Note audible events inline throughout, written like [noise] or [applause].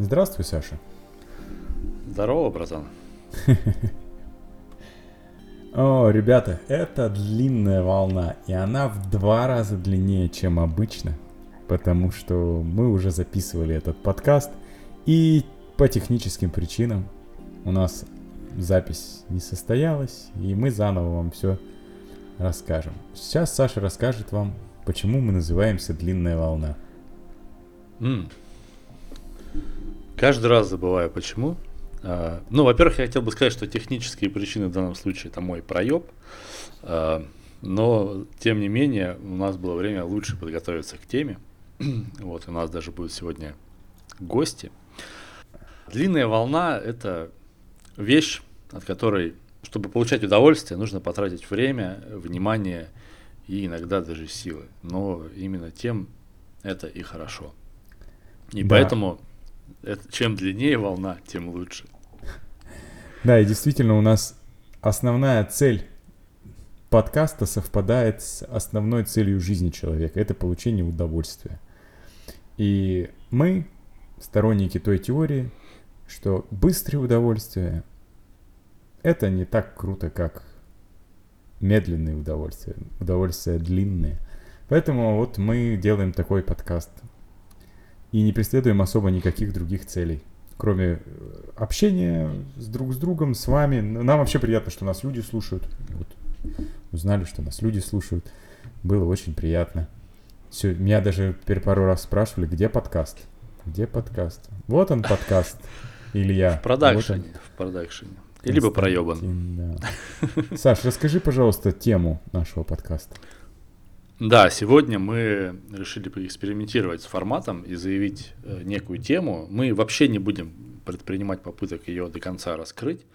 Здравствуй, Саша. Здорово, братан. [laughs] О, ребята, это длинная волна, и она в два раза длиннее, чем обычно, потому что мы уже записывали этот подкаст, и по техническим причинам у нас запись не состоялась, и мы заново вам все расскажем. Сейчас Саша расскажет вам, почему мы называемся «Длинная волна». М. Каждый раз забываю, почему. А, ну, во-первых, я хотел бы сказать, что технические причины в данном случае это мой проеб. А, но, тем не менее, у нас было время лучше подготовиться к теме. [clears throat] вот, у нас даже будут сегодня гости. Длинная волна – это вещь, от которой, чтобы получать удовольствие, нужно потратить время, внимание и иногда даже силы. Но именно тем это и хорошо. И да. поэтому это, чем длиннее волна, тем лучше. Да, и действительно у нас основная цель подкаста совпадает с основной целью жизни человека. Это получение удовольствия. И мы сторонники той теории, что быстрое удовольствие это не так круто, как медленные удовольствия, удовольствия длинные. Поэтому вот мы делаем такой подкаст и не преследуем особо никаких других целей, кроме э, общения с друг с другом, с вами. Нам вообще приятно, что нас люди слушают. Вот. Узнали, что нас люди слушают. Было очень приятно. Все, меня даже теперь пару раз спрашивали, где подкаст? Где подкаст? Вот он подкаст, Илья. В продакшене, вот в продакшене. Либо проебан. Да. Саш, расскажи, пожалуйста, тему нашего подкаста. Да, сегодня мы решили поэкспериментировать с форматом и заявить э, некую тему. Мы вообще не будем предпринимать попыток ее до конца раскрыть,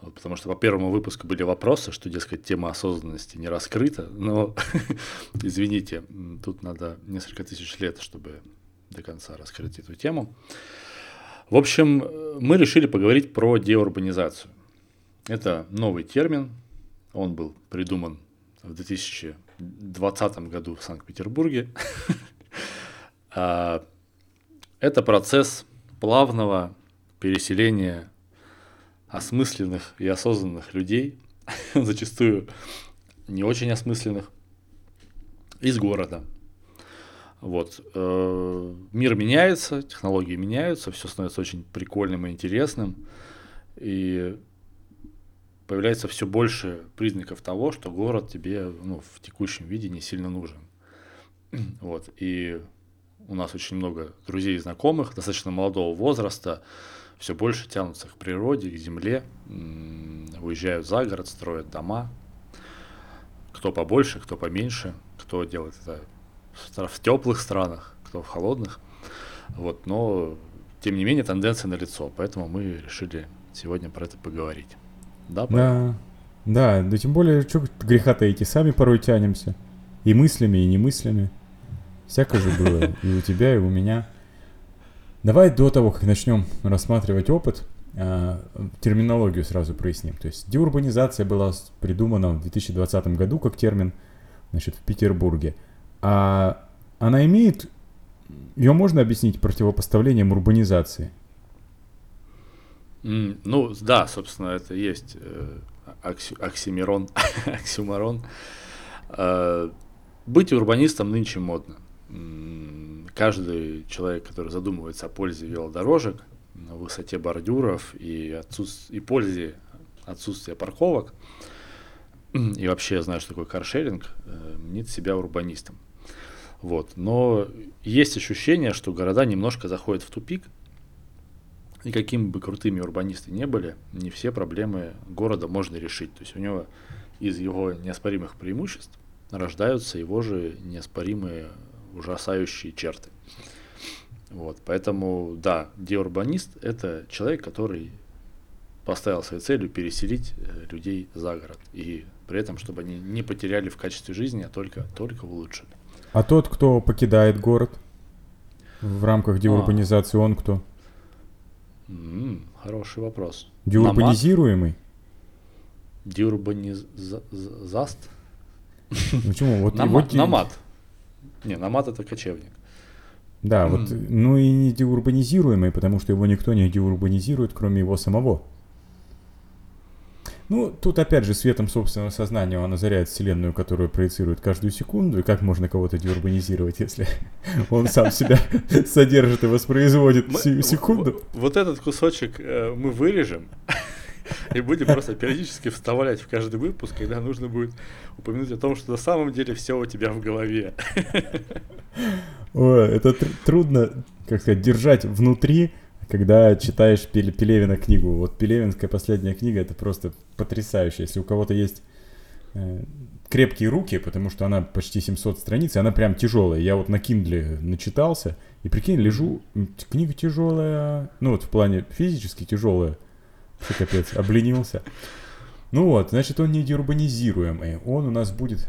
потому что по первому выпуску были вопросы, что, дескать, тема осознанности не раскрыта, но, [laughs] извините, тут надо несколько тысяч лет, чтобы до конца раскрыть эту тему. В общем, мы решили поговорить про деурбанизацию. Это новый термин, он был придуман в 2000 2020 году в Санкт-Петербурге. [laughs] А, это процесс плавного переселения осмысленных и осознанных людей, [laughs] зачастую не очень осмысленных, из города. Вот. Э, мир меняется, технологии меняются, все становится очень прикольным и интересным. И появляется все больше признаков того, что город тебе ну, в текущем виде не сильно нужен. [clears throat] Вот. И у нас очень много друзей и знакомых, достаточно молодого возраста, все больше тянутся к природе, к земле, уезжают за город, строят дома. Кто побольше, кто поменьше, кто делает это в теплых странах, кто в холодных. Вот, но, тем не менее, тенденция налицо, поэтому мы решили сегодня про это поговорить. Да, да, да, да тем более, что греха таить, и сами порой тянемся. И мыслями, и немыслями. Всякое же было [laughs] и у тебя, и у меня. Давай до того, как начнем рассматривать опыт, а, терминологию сразу проясним. То есть деурбанизация была придумана в 2020 году как термин значит, в Петербурге. А она имеет, ее можно объяснить противопоставлением урбанизации. Mm, ну, да, собственно, это есть э, акси, оксимирон, [laughs] оксюмарон. Э, быть урбанистом нынче модно. Каждый человек, который задумывается о пользе велодорожек, на высоте бордюров и, отсутств... и пользе отсутствия парковок, и вообще я знаю, что такое каршеринг, э, мнит себя урбанистом. Вот. Но есть ощущение, что города немножко заходят в тупик – и какими бы крутыми урбанисты не были, не все проблемы города можно решить. То есть у него из его неоспоримых преимуществ рождаются его же неоспоримые ужасающие черты. Вот, поэтому, да, деурбанист – это человек, который поставил своей целью переселить э, людей за город. И при этом, чтобы они не потеряли в качестве жизни, а только, только улучшили. А тот, кто покидает город в рамках а. деурбанизации, а. он кто? М-м, хороший вопрос. Деурбанизируемый? Деурбанизаст? Почему? Вот намат, намат. Не, намат это кочевник. Да, вот, ну и не деурбанизируемый, потому что его никто не деурбанизирует, кроме его самого. Ну, тут опять же светом собственного сознания он озаряет вселенную, которую проецирует каждую секунду, и как можно кого-то деурбанизировать, если [laughs] он сам себя [laughs] содержит и воспроизводит секунду. Вот этот кусочек э, мы вырежем, [laughs] и будем просто периодически вставлять в каждый выпуск, когда нужно будет упомянуть о том, что на самом деле все у тебя в голове. Ой, это трудно, как сказать, держать внутри, когда читаешь Пелевина книгу. Вот Пелевинская последняя книга, это просто потрясающе. Если у кого-то есть э, крепкие руки, потому что она почти 700 страниц, и она прям тяжелая. Я вот на Kindle начитался, и прикинь, лежу, книга тяжелая, ну вот в плане физически тяжелая, все капец, обленился. Ну вот, значит, он не деурбанизируемый, он у нас будет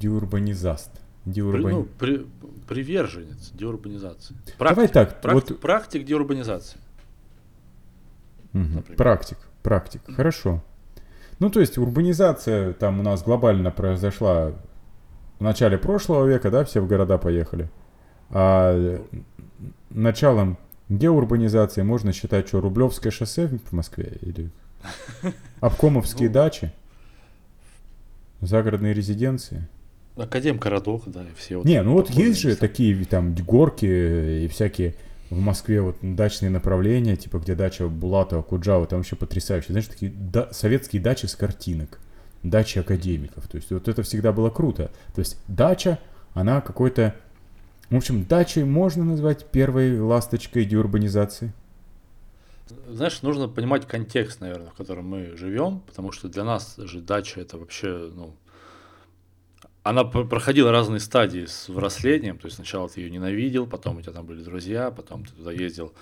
деурбанизаст. Деурбани... Ну, при, приверженец деурбанизации. Практик, Давай так, практик, вот... практик деурбанизации. Угу. Практик, практик, хорошо. Ну, то есть урбанизация там у нас глобально произошла в начале прошлого века, да, все в города поехали. А началом Геоурбанизацией можно считать, что Рублевское шоссе в Москве или [laughs] обкомовские ну. дачи, загородные резиденции. Академ городов, да, и все. Вот Не, ну вот есть же такие там горки и всякие в Москве вот дачные направления, типа где дача Булатова, Куджава, там вообще потрясающе. Знаешь, такие да, советские дачи с картинок, дачи академиков. То есть вот это всегда было круто. То есть дача, она какой-то в общем, дачей можно назвать первой ласточкой деурбанизации? Знаешь, нужно понимать контекст, наверное, в котором мы живем, потому что для нас же дача это вообще, ну, она проходила разные стадии с взрослением, то есть сначала ты ее ненавидел, потом у тебя там были друзья, потом ты туда ездил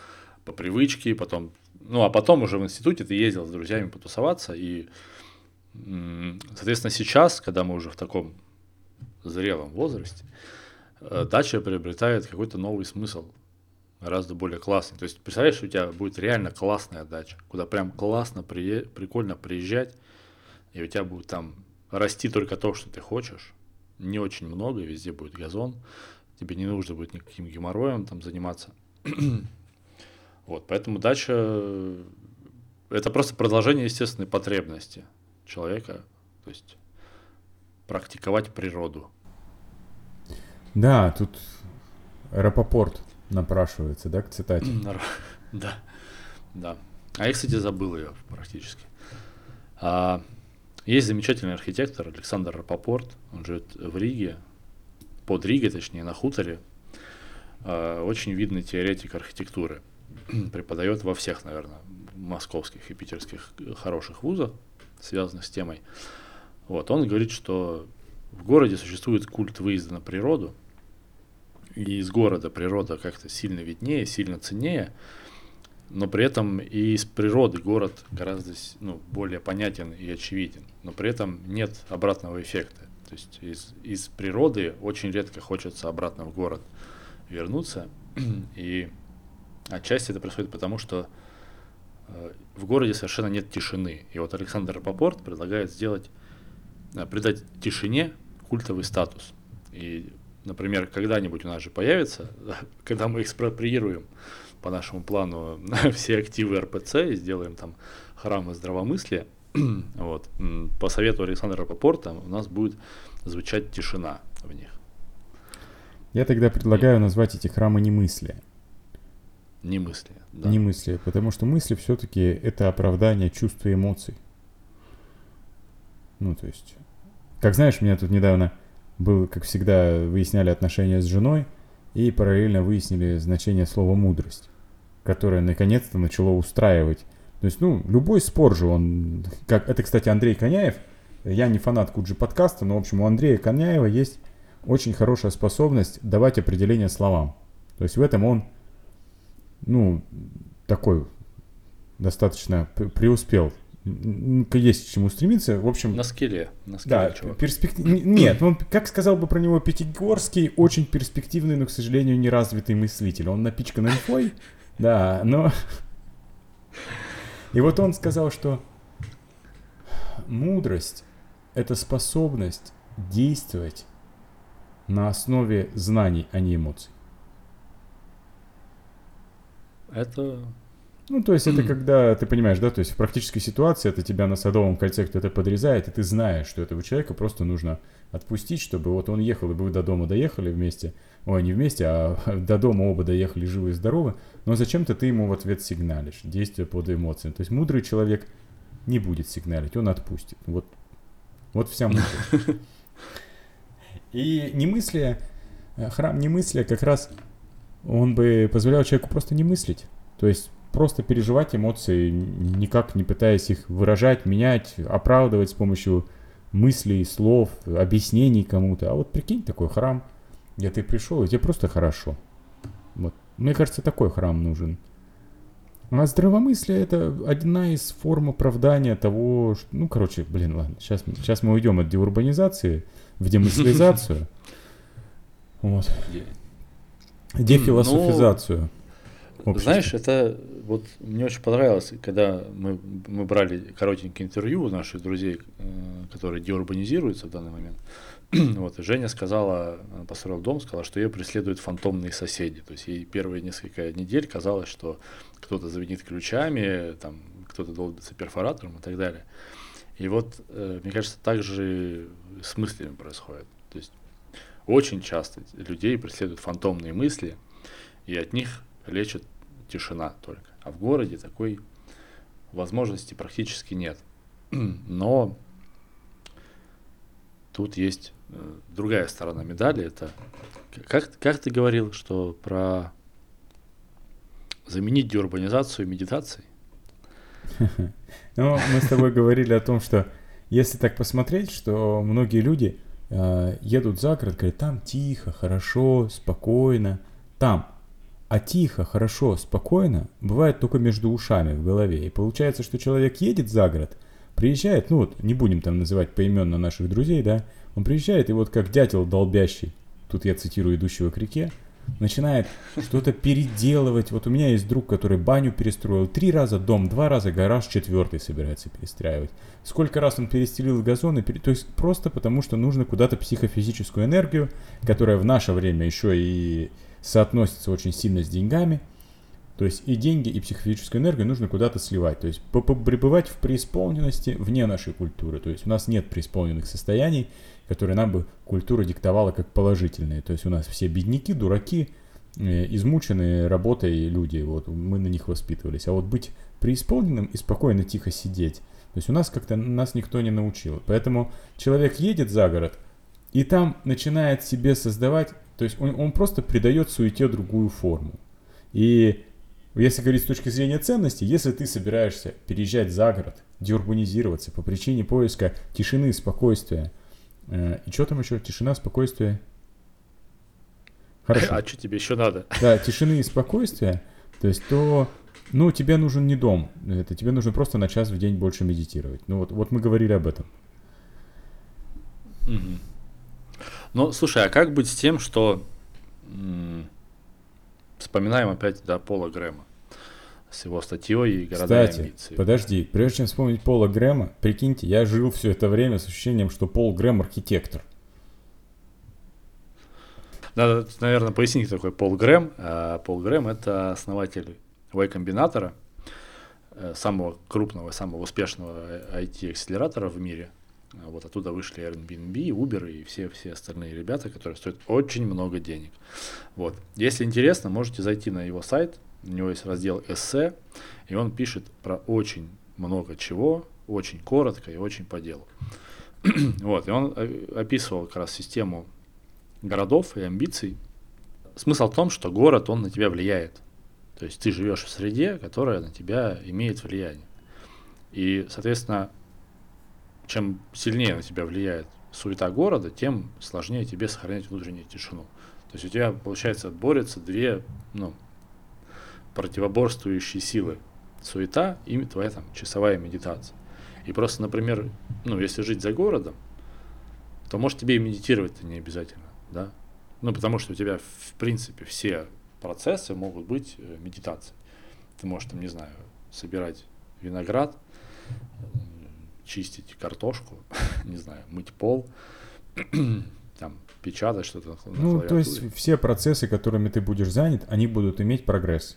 по привычке, потом, ну, а потом уже в институте ты ездил с друзьями потусоваться, и, соответственно, сейчас, когда мы уже в таком зрелом возрасте, Э, дача приобретает какой-то новый смысл, гораздо более классный. То есть, представляешь, у тебя будет реально классная дача, куда прям классно, при... прикольно приезжать, и у тебя будет там расти только то, что ты хочешь, не очень много, везде будет газон, тебе не нужно будет никаким геморроем там заниматься. [clears throat] вот, поэтому дача это просто продолжение естественной потребности человека, то есть практиковать природу. Да, тут Рапопорт напрашивается, да, к цитате? [clears throat] [laughs] Да, да. А я, кстати, забыл ее практически. А, есть замечательный архитектор Александр Рапопорт, он живет в Риге, под Ригой, точнее, на хуторе. А, очень видный теоретик архитектуры. [clears throat] Преподает во всех, наверное, московских и питерских хороших вузах, связанных с темой. Вот, он говорит, что в городе существует культ выезда на природу – и из города природа как-то сильно виднее, сильно ценнее, но при этом и из природы город гораздо ну, более понятен и очевиден, но при этом нет обратного эффекта. То есть из, из природы очень редко хочется обратно в город вернуться, [clears throat] и отчасти это происходит потому, что э, в городе совершенно нет тишины. И вот Александр Попорт предлагает сделать, э, придать тишине культовый статус. И например, когда-нибудь у нас же появится, [laughs] когда мы экспроприируем по нашему плану [laughs] все активы РПЦ и сделаем там храмы здравомыслия, [clears throat] вот, по совету Александра Попорта у нас будет звучать тишина в них. Я тогда предлагаю назвать эти храмы не мысли. Не мысли, да. Не мысли, потому что мысли все-таки это оправдание чувств и эмоций. Ну, то есть, как знаешь, меня тут недавно был, как всегда, выясняли отношения с женой и параллельно выяснили значение слова «мудрость», которое наконец-то начало устраивать. То есть, ну, любой спор же, он... Как, это, кстати, Андрей Коняев. Я не фанат Куджи подкаста, но, в общем, у Андрея Коняева есть очень хорошая способность давать определение словам. То есть в этом он, ну, такой достаточно преуспел есть к чему стремиться. В общем... На скеле. На скеле да, чувак. перспектив... Нет, он, как сказал бы про него Пятигорский, очень перспективный, но, к сожалению, неразвитый мыслитель. Он напичкан инфой, да, но... И вот он сказал, что мудрость — это способность действовать на основе знаний, а не эмоций. это ну, то есть это [clears throat] когда, ты понимаешь, да, то есть в практической ситуации это тебя на Садовом кольце кто-то подрезает, и ты знаешь, что этого человека просто нужно отпустить, чтобы вот он ехал, и вы до дома доехали вместе, ой, не вместе, а [laughs] до дома оба доехали живы и здоровы, но зачем-то ты ему в ответ сигналишь, действие под эмоциями. То есть мудрый человек не будет сигналить, он отпустит. Вот, вот вся мысль. [laughs] И немыслие, э, храм немыслия как раз он бы позволял человеку просто не мыслить. То есть просто переживать эмоции, никак не пытаясь их выражать, менять, оправдывать с помощью мыслей, слов, объяснений кому-то. А вот прикинь, такой храм, где ты пришел, и тебе просто хорошо. Вот. Мне кажется, такой храм нужен. А здравомыслие это одна из форм оправдания того, что... Ну, короче, блин, ладно, сейчас, сейчас мы уйдем от деурбанизации в демыслизацию. [laughs] Вот. Дефилософизацию. Общества. Знаешь, это вот мне очень понравилось, когда мы, мы брали коротенькое интервью у наших друзей, э, которые деурбанизируются в данный момент. [clears throat] вот, и Женя сказала, построил дом, сказала, что ее преследуют фантомные соседи. То есть ей первые несколько недель казалось, что кто-то звенит ключами, там кто-то долбится перфоратором и так далее. И вот, э, мне кажется, так же с мыслями происходит. То есть очень часто людей преследуют фантомные мысли, и от них лечат тишина только. А в городе такой возможности практически нет. [clears throat] Но тут есть э, другая сторона медали. Это как, как ты говорил, что про заменить деурбанизацию медитацией? [laughs] Ну, мы с тобой говорили о том, что если так посмотреть, что многие люди э, едут за город, говорят, там тихо, хорошо, спокойно, там. А тихо, хорошо, спокойно бывает только между ушами в голове. И получается, что человек едет за город, приезжает, ну вот, не будем там называть поименно наших друзей, да, он приезжает и вот как дятел долбящий, тут я цитирую идущего к реке, начинает что-то переделывать. Вот у меня есть друг, который баню перестроил три раза, дом два раза, гараж четвертый собирается перестраивать. Сколько раз он перестелил газоны, пере... то есть просто потому, что нужно куда-то психофизическую энергию, которая в наше время еще и соотносится очень сильно с деньгами. То есть и деньги, и психофизическую энергию нужно куда-то сливать. То есть пребывать в преисполненности вне нашей культуры. То есть у нас нет преисполненных состояний, которые нам бы культура диктовала как положительные. То есть у нас все бедняки, дураки, э, измученные работой люди, вот мы на них воспитывались. А вот быть преисполненным и спокойно тихо сидеть, то есть у нас как-то нас никто не научил. Поэтому человек едет за город и там начинает себе создавать то есть он, он просто придает суете другую форму. И если говорить с точки зрения ценности, если ты собираешься переезжать за город, деурбанизироваться по причине поиска тишины, спокойствия, э, и что там еще? Тишина, спокойствие. Хорошо. А что тебе еще надо? Да, тишины и спокойствия, то есть то, ну, тебе нужен не дом, это тебе нужно просто на час в день больше медитировать. Ну вот, вот мы говорили об этом. Угу. Ну, слушай, а как быть с тем, что вспоминаем опять да, Пола Грэма с его статьей «Города Кстати, и амбиции». подожди, прежде чем вспомнить Пола Грэма, прикиньте, я жил все это время с ощущением, что Пол Грэм архитектор. Надо, наверное, пояснить, кто такой Пол Грэм. А, Пол Грэм – это основатель Y-комбинатора, э, самого крупного, самого успешного IT-акселератора в мире – вот оттуда вышли Airbnb, Uber и все, все остальные ребята, которые стоят очень много денег. Вот. Если интересно, можете зайти на его сайт, у него есть раздел эссе, и он пишет про очень много чего, очень коротко и очень по делу. [clears throat] вот, и он э, описывал как раз систему городов и амбиций. Смысл в том, что город, он на тебя влияет. То есть ты живешь в среде, которая на тебя имеет влияние. И, соответственно, чем сильнее на тебя влияет суета города, тем сложнее тебе сохранять внутреннюю тишину. То есть у тебя, получается, борются две ну, противоборствующие силы. Суета и твоя там часовая медитация. И просто, например, ну, если жить за городом, то может тебе и медитировать-то не обязательно, да? Ну, потому что у тебя, в принципе, все процессы могут быть э, медитацией. Ты можешь, там, не знаю, собирать виноград, чистить картошку, [laughs] не знаю, мыть пол, [clears throat] там, печатать что-то. Ну, то есть все процессы, которыми ты будешь занят, они будут иметь прогресс.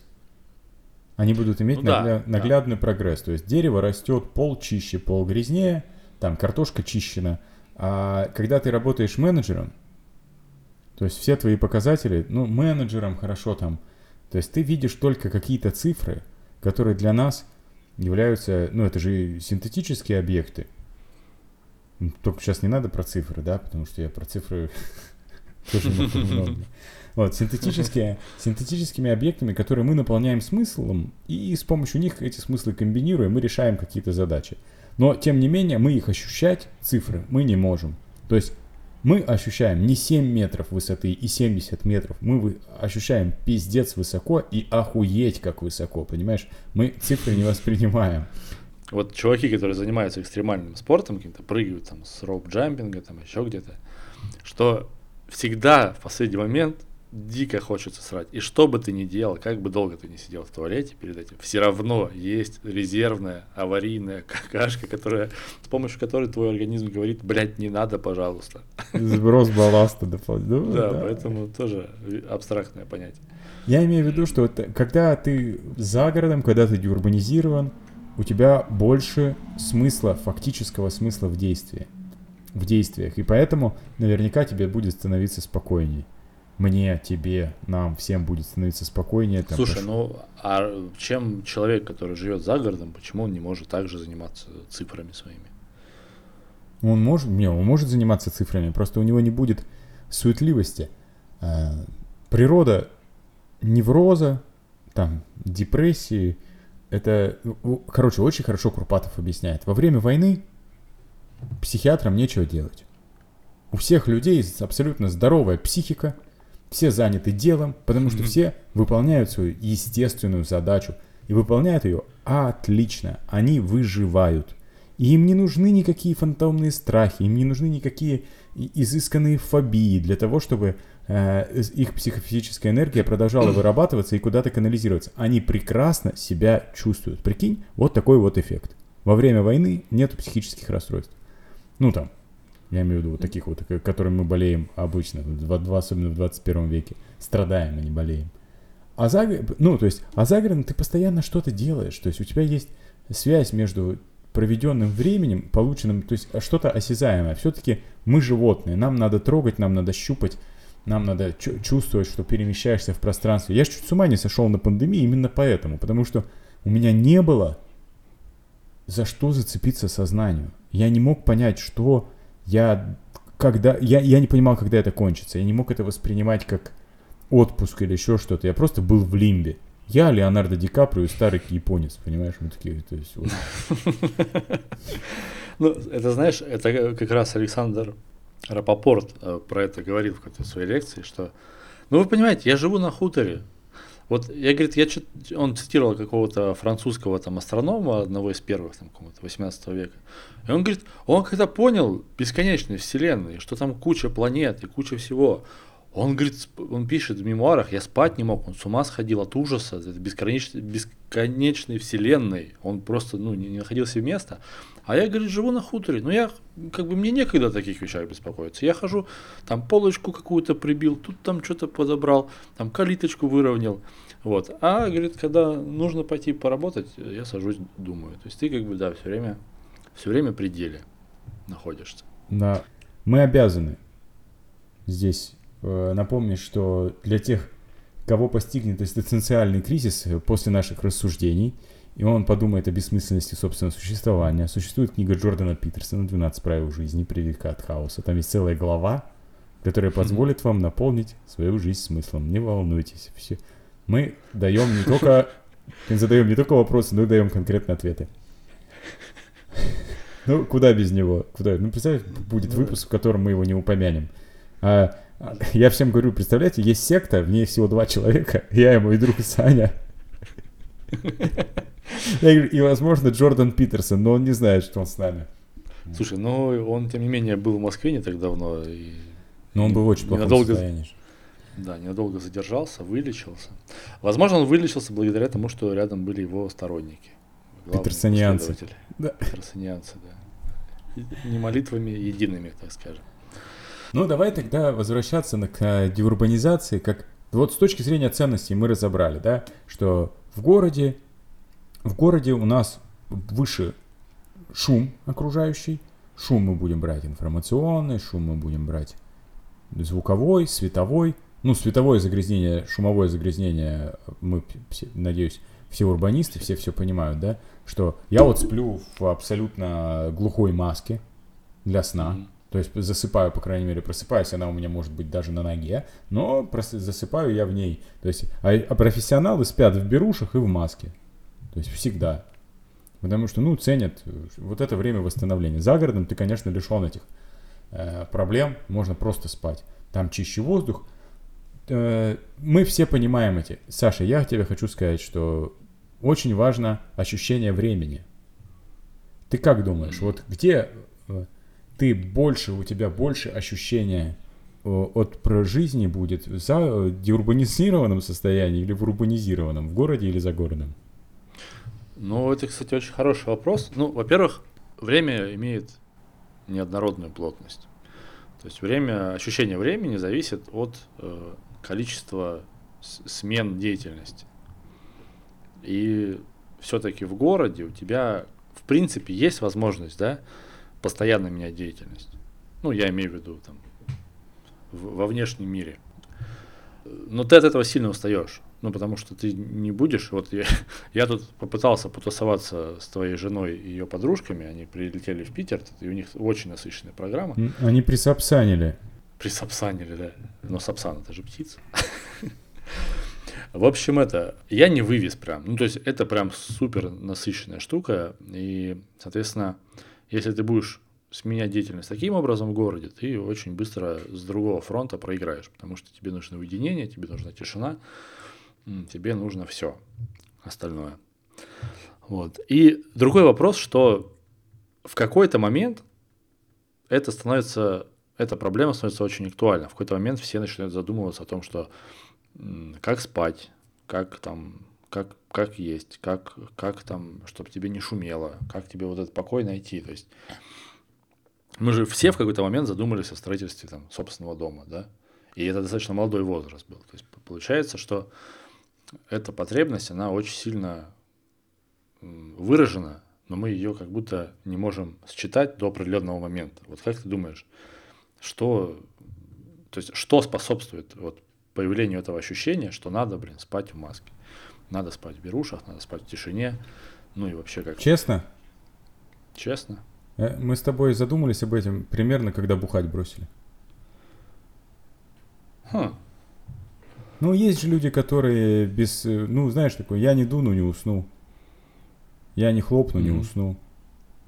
Они будут иметь Ну да, нагля- да. наглядный прогресс. То есть дерево растет, пол чище, пол грязнее, там картошка чищена. А когда ты работаешь менеджером, то есть все твои показатели, ну, менеджером хорошо там, то есть ты видишь только какие-то цифры, которые для нас являются, ну, это же синтетические объекты. М, Только сейчас не надо про цифры, да, потому что я про цифры [laughs] тоже много. Вот, синтетические, синтетическими объектами, которые мы наполняем смыслом, и с помощью них эти смыслы комбинируем, мы решаем какие-то задачи. Но, тем не менее, мы их ощущать, цифры, мы не можем. То есть мы ощущаем не 7 метров высоты и 70 метров, мы ощущаем пиздец высоко и охуеть как высоко, понимаешь? Мы цифры не воспринимаем. Вот чуваки, которые занимаются экстремальным спортом, каким-то прыгают там с роуп-джампинга, там еще где-то, что всегда в последний момент дико хочется срать. И что бы ты ни делал, как бы долго ты не сидел в туалете перед этим, все равно есть резервная аварийная какашка, которая, с помощью которой твой организм говорит, блядь, не надо, пожалуйста. Сброс балласта дополнительно. Да, поэтому тоже абстрактное понятие. Я имею в виду, что вот, когда ты за городом, когда ты деурбанизирован, у тебя больше смысла, фактического смысла в действии. В действиях. И поэтому наверняка тебе будет становиться спокойнее. Мне, тебе, нам, всем будет становиться спокойнее. там, Слушай, пош- ну а чем человек, который живет за городом, почему он не может также заниматься цифрами своими? Он может, не, он может заниматься цифрами, просто у него не будет суетливости. А, природа невроза, там, депрессии, это, короче, очень хорошо Курпатов объясняет. Во время войны психиатрам нечего делать. У всех людей абсолютно здоровая психика, все заняты делом, потому что все выполняют свою естественную задачу и выполняют ее отлично. Они выживают. И им не нужны никакие фантомные страхи, им не нужны никакие изысканные фобии для того, чтобы э, их психофизическая энергия продолжала [clears throat] вырабатываться и куда-то канализироваться. Они прекрасно себя чувствуют. Прикинь, вот такой вот эффект. Во время войны нет психических расстройств. Ну там, я имею в виду вот таких вот, которым мы болеем обычно, особенно в 21 веке. Страдаем, а не болеем. А за, ну, то есть, а за городом ты постоянно что-то делаешь. То есть у тебя есть связь между проведенным временем, полученным, то есть что-то осязаемое. Все-таки мы животные, нам надо трогать, нам надо щупать, нам надо чу- чувствовать, что перемещаешься в пространстве. Я чуть с ума не сошел на пандемии именно поэтому, потому что у меня не было за что зацепиться сознанию. Я не мог понять, что я когда я, я не понимал, когда это кончится. Я не мог это воспринимать как отпуск или еще что-то. Я просто был в лимбе. Я Леонардо Ди Каприо и старый японец, понимаешь? Мы такие, то есть, вот. [laughs] Ну, это знаешь, это как раз Александр Рапопорт э, про это говорил в какой-то своей лекции, что, ну вы понимаете, я живу на хуторе. Вот я, говорит, я чё- он цитировал какого-то французского там астронома, одного из первых, там, какого-то 18 века. И он говорит, он когда понял бесконечность Вселенной, что там куча планет и куча всего, он говорит, он пишет в мемуарах, я спать не мог, он с ума сходил от ужаса, бесконечной, бесконечной вселенной, он просто ну, не, не находил себе места. А я, говорит, живу на хуторе, но я, как бы, мне некогда о таких вещах беспокоиться. Я хожу, там полочку какую-то прибил, тут там что-то подобрал, там калиточку выровнял. Вот. А, говорит, когда нужно пойти поработать, я сажусь, думаю. То есть ты, как бы, да, все время, все время при деле находишься. На... Мы обязаны здесь э, напомнить, что для тех, кого постигнет экзистенциальный кризис после наших рассуждений, и он подумает о бессмысленности собственного существования, существует книга Джордана Питерсона «12 правил жизни. Прививка от хаоса». Там есть целая глава, которая позволит вам наполнить свою жизнь смыслом. Не волнуйтесь. Все. Мы даем не только [laughs] задаем не только вопросы, но и даем конкретные ответы. [laughs] Ну, куда без него? Куда? Ну, представь, будет выпуск, в котором мы его не упомянем. А, я всем говорю, представляете, есть секта, в ней всего два человека, я и мой друг Саня. [laughs] Я говорю, и, возможно, Джордан Питерсон, но он не знает, что он с нами. Слушай, ну он, тем не менее, был в Москве не так давно, и Но он был в очень плохом Ненадолго- состоянии. Да, ненадолго задержался, вылечился. Возможно, он вылечился благодаря тому, что рядом были его сторонники. Питерсонианцы. Да. Питерсонианцы, да. Не молитвами едиными, так скажем. Ну, давай тогда возвращаться на, к э, деурбанизации, как вот с точки зрения ценностей мы разобрали, да, что в городе в городе у нас выше шум окружающий, шум мы будем брать информационный, шум мы будем брать звуковой, световой. Ну, световое загрязнение, шумовое загрязнение, мы, надеюсь, все урбанисты, все все понимают, да, что я вот сплю в абсолютно глухой маске для сна, mm-hmm. то есть засыпаю, по крайней мере, просыпаюсь, она у меня может быть даже на ноге, но засыпаю я в ней. То есть, а, а профессионалы спят в берушах и в маске, то есть всегда. Потому что, ну, ценят вот это время восстановления. За городом ты, конечно, лишен этих э, проблем, можно просто спать. Там чище воздух. Э, мы все понимаем эти. Саша, я тебе хочу сказать, что очень важно ощущение времени. Ты как думаешь, вот где э, ты больше, у тебя больше ощущения э, от жизни будет э, деурбанизированном состоянии или в урбанизированном, в городе или за городом? Ну, это, кстати, очень хороший вопрос. Ну, во-первых, время имеет неоднородную плотность. То есть время, ощущение времени зависит от э, количества смен деятельности. И все-таки в городе у тебя, в принципе, есть возможность, да, постоянно менять деятельность. Ну, я имею в виду там в, во внешнем мире. Но ты от этого сильно устаешь. Ну, потому что ты не будешь. Вот я, [laughs] я тут попытался потусоваться с твоей женой и ее подружками. Они прилетели в Питер, и у них очень насыщенная программа. Они присапсанили. Присапсанили, да. Но сапсан это же птица. [laughs] В общем, это я не вывез прям. Ну, то есть это прям супер насыщенная штука. И, соответственно, если ты будешь сменять деятельность таким образом в городе, ты очень быстро с другого фронта проиграешь, потому что тебе нужно уединение, тебе нужна тишина, тебе нужно все остальное. Вот. И другой вопрос, что в какой-то момент это становится, эта проблема становится очень актуальна. В какой-то момент все начинают задумываться о том, что как спать, как там, как, как есть, как, как там, чтобы тебе не шумело, как тебе вот этот покой найти. То есть мы же все в какой-то момент задумались о строительстве там, собственного дома, да, и это достаточно молодой возраст был. То есть получается, что эта потребность, она очень сильно выражена, но мы ее как будто не можем считать до определенного момента. Вот как ты думаешь, что, то есть, что способствует вот, появлению этого ощущения, что надо, блин, спать в маске. Надо спать в берушах, надо спать в тишине. Ну и вообще как... Честно? Честно. Э, мы с тобой задумались об этом примерно, когда бухать бросили. Хм. Ну, есть же люди, которые без... Э, ну, знаешь, такой, я не дуну, не усну. Я не хлопну, mm-hmm. не усну.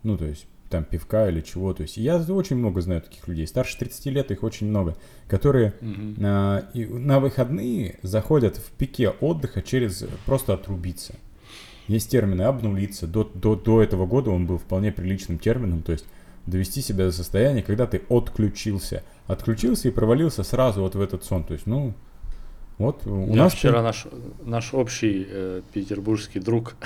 Ну, то есть, там, пивка или чего. То есть, я очень много знаю таких людей. Старше 30 лет их очень много. Которые mm-hmm. а, и на выходные заходят в пике отдыха через просто отрубиться. Есть термины обнулиться. До, до, до этого года он был вполне приличным термином. То есть, довести себя до состояния, когда ты отключился. Отключился и провалился сразу вот в этот сон. То есть, ну, вот у Я нас вчера наш, наш общий э, петербургский друг,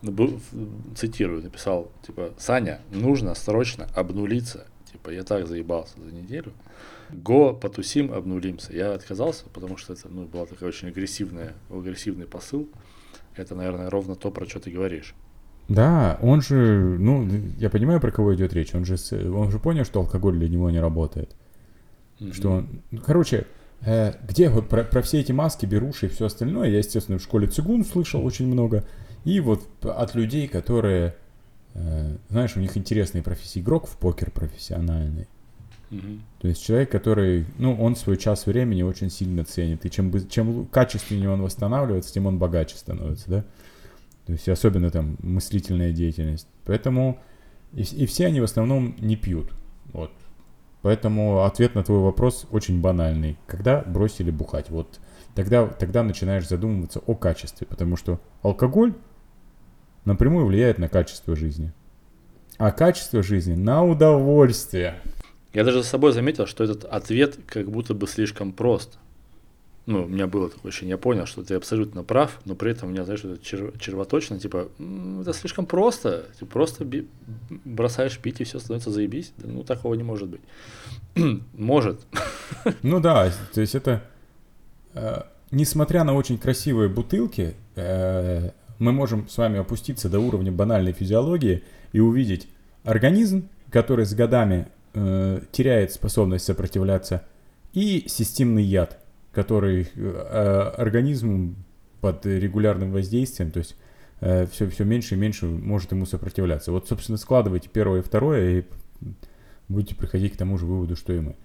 [laughs] цитирую, написал, типа, Саня, нужно срочно обнулиться. Типа, я так заебался за неделю. Го, потусим, обнулимся. Я отказался, потому что это ну, была такая очень агрессивная, агрессивный посыл. Это, наверное, ровно то, про что ты говоришь. Да, он же, ну, я понимаю, про кого идет речь. Он же, он же понял, что алкоголь для него не работает. Mm-hmm. Что он, короче, где вот про, про все эти маски, беруши и все остальное, я, естественно, в школе цигун слышал очень много. И вот от людей, которые, э, знаешь, у них интересные профессии. Игрок в покер профессиональный. Mm-hmm. То есть человек, который, ну, он свой час времени очень сильно ценит. И чем, чем качественнее он восстанавливается, тем он богаче становится, да? То есть особенно там мыслительная деятельность. Поэтому и, и все они в основном не пьют. Вот. Поэтому ответ на твой вопрос очень банальный. Когда бросили бухать? Вот тогда, тогда начинаешь задумываться о качестве, потому что алкоголь напрямую влияет на качество жизни. А качество жизни на удовольствие. Я даже за собой заметил, что этот ответ как будто бы слишком прост ну, у меня было такое ощущение, я понял, что ты абсолютно прав, но при этом у меня, знаешь, это чер- червоточно, типа, это слишком просто, ты просто би- бросаешь пить и все становится заебись, да, ну, такого не может быть. [clears throat] может. [laughs] ну да, то есть это, э, несмотря на очень красивые бутылки, э, мы можем с вами опуститься до уровня банальной физиологии и увидеть организм, который с годами э, теряет способность сопротивляться, и системный яд, который э, организм под регулярным воздействием, то есть э, все, все меньше и меньше может ему сопротивляться. Вот, собственно, складывайте первое и второе, и будете приходить к тому же выводу, что и мы.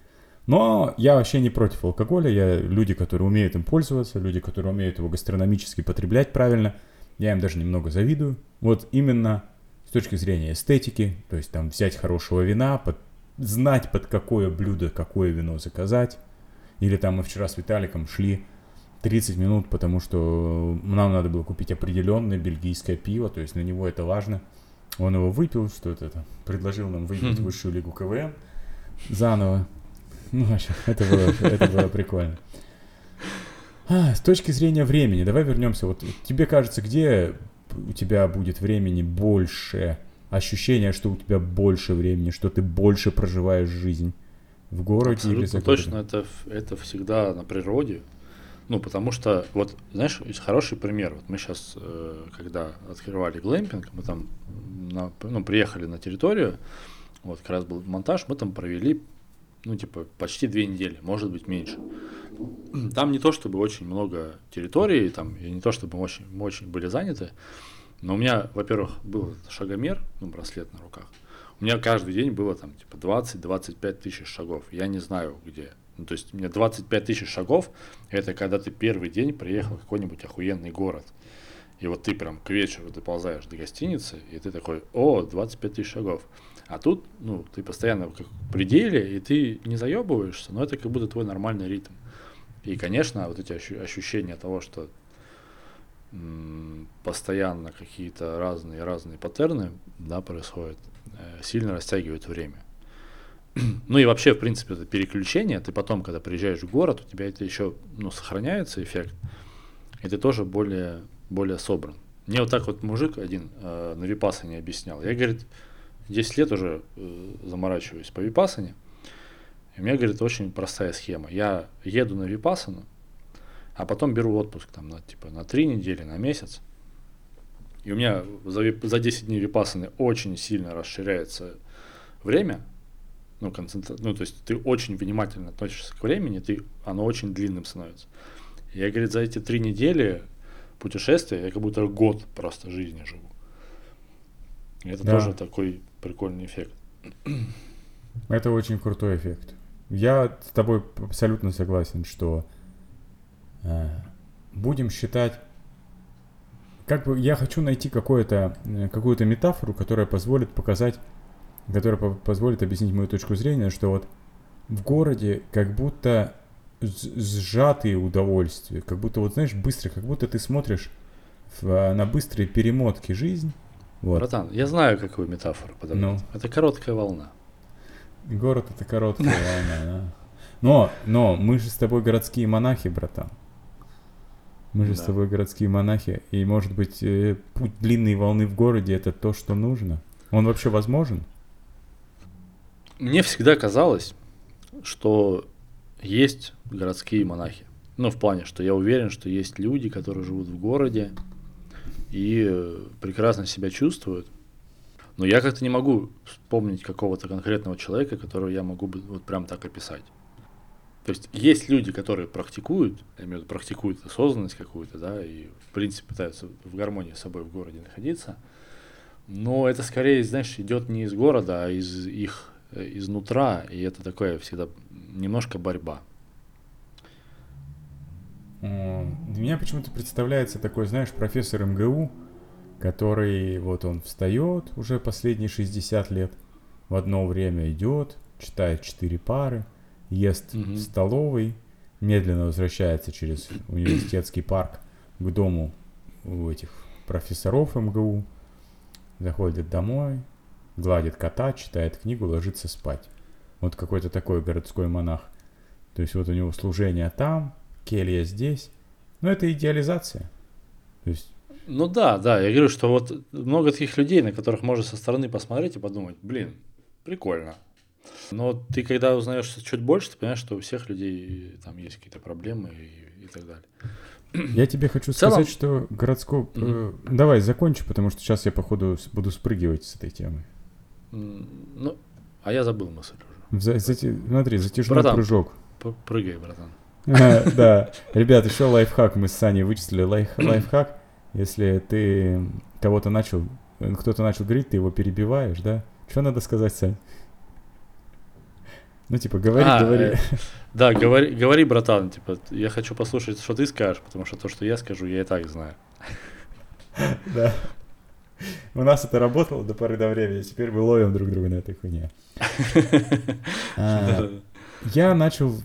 Но я вообще не против алкоголя. Я люди, которые умеют им пользоваться, люди, которые умеют его гастрономически потреблять правильно. Я им даже немного завидую. Вот именно с точки зрения эстетики, то есть там взять хорошего вина, под, знать под какое блюдо какое вино заказать. Или там мы вчера с Виталиком шли 30 минут, потому что нам надо было купить определенное бельгийское пиво, то есть на него это важно. Он его выпил, что это, предложил нам выиграть высшую лигу КВМ заново. Ну, вообще, это было, это было прикольно. А, с точки зрения времени, давай вернемся. Вот тебе кажется, где у тебя будет времени больше, ощущение, что у тебя больше времени, что ты больше проживаешь жизнь в городе Абсолютно или за точно, это, это всегда на природе. Ну, потому что, вот, знаешь, есть хороший пример. Вот мы сейчас, э, когда открывали глэмпинг, мы там на, ну, приехали на территорию, вот как раз был монтаж, мы там провели ну, типа, почти две недели, может быть, меньше. Там не то, чтобы очень много территорий, там, и не то, чтобы мы очень, мы очень были заняты, но у меня, во-первых, был шагомер, ну, браслет на руках. У меня каждый день было там, типа, 20-25 тысяч шагов. Я не знаю, где. Ну, то есть, у меня 25 тысяч шагов, это когда ты первый день приехал в какой-нибудь охуенный город. И вот ты прям к вечеру доползаешь до гостиницы, и ты такой, о, 25 тысяч шагов. А тут, ну, ты постоянно как в пределе, и ты не заебываешься, но это как будто твой нормальный ритм. И, конечно, вот эти ощущения того, что постоянно какие-то разные разные паттерны, да, происходят, сильно растягивают время. [clears throat] ну и вообще, в принципе, это переключение. Ты потом, когда приезжаешь в город, у тебя это еще, ну, сохраняется эффект, и ты тоже более, более собран. Мне вот так вот мужик один э, на Випасане объяснял. Я, говорит, 10 лет уже э, заморачиваюсь по випасане. И у меня, говорит, очень простая схема. Я еду на випасану, а потом беру отпуск там на, типа, на 3 недели, на месяц. И у меня за, за 10 дней випасаны очень сильно расширяется время, ну, концентра... ну, то есть ты очень внимательно относишься к времени, ты... оно очень длинным становится. Я, говорит, за эти три недели путешествия я как будто год просто жизни живу. И это да. тоже такой прикольный эффект. Это очень крутой эффект. Я с тобой абсолютно согласен, что э, будем считать, как бы я хочу найти э, какую-то метафору, которая позволит показать, которая по позволит объяснить мою точку зрения, что вот в городе как будто сжатые удовольствия, как будто вот знаешь быстро, как будто ты смотришь в, на быстрые перемотки жизнь вот. Братан, я знаю, какую метафору подобрать. Ну. Это короткая волна. Город это короткая волна, да. Но, но мы же с тобой городские монахи, братан. Мы же да. с тобой городские монахи, и может быть э, путь длинной волны в городе это то, что нужно. Он вообще возможен? Мне всегда казалось, что есть городские монахи. Ну, в плане, что я уверен, что есть люди, которые живут в городе, и э, прекрасно себя чувствуют. Но я как-то не могу вспомнить какого-то конкретного человека, которого я могу вот прям так описать. То есть есть люди, которые практикуют, я имею в виду, практикуют осознанность какую-то, да, и в принципе пытаются в гармонии с собой в городе находиться. Но это скорее, знаешь, идет не из города, а из их э, изнутра, и это такое всегда немножко борьба. Для меня почему-то представляется такой, знаешь, профессор МГУ, который вот он встает уже последние 60 лет, в одно время идет, читает четыре пары, ест mm-hmm. в столовой, медленно возвращается через университетский парк к дому у этих профессоров МГУ, заходит домой, гладит кота, читает книгу, ложится спать. Вот какой-то такой городской монах. То есть вот у него служение там, келья здесь. Но это идеализация. То есть... Ну да, да, я говорю, что вот много таких людей, на которых можно со стороны посмотреть и подумать, блин, прикольно. Но ты когда узнаешь чуть больше, ты понимаешь, что у всех людей там есть какие-то проблемы и, и так далее. Я тебе хочу целом- сказать, что городской... э, Давай, закончу, потому что сейчас я, походу, буду спрыгивать с этой темы. Ну, а я забыл мысль уже. За- зате- Смотри, затяжной Братан. прыжок. Прыгай, братан. А, [laughs] Да, ребят, еще лайфхак мы с Саней вычислили. Лайф- [clears throat] Лайфхак, если ты кого-то начал, э, кто-то начал говорить, ты его перебиваешь, да? Что надо сказать, Сань? Ну, типа, говори, А, говори. э, Да, говори, говори, братан, типа, я хочу послушать, что ты скажешь, потому что то, что я скажу, я и так знаю. [laughs] Да. У нас это работало до поры до времени, теперь мы ловим друг друга на этой хуйне. [laughs] А, Я начал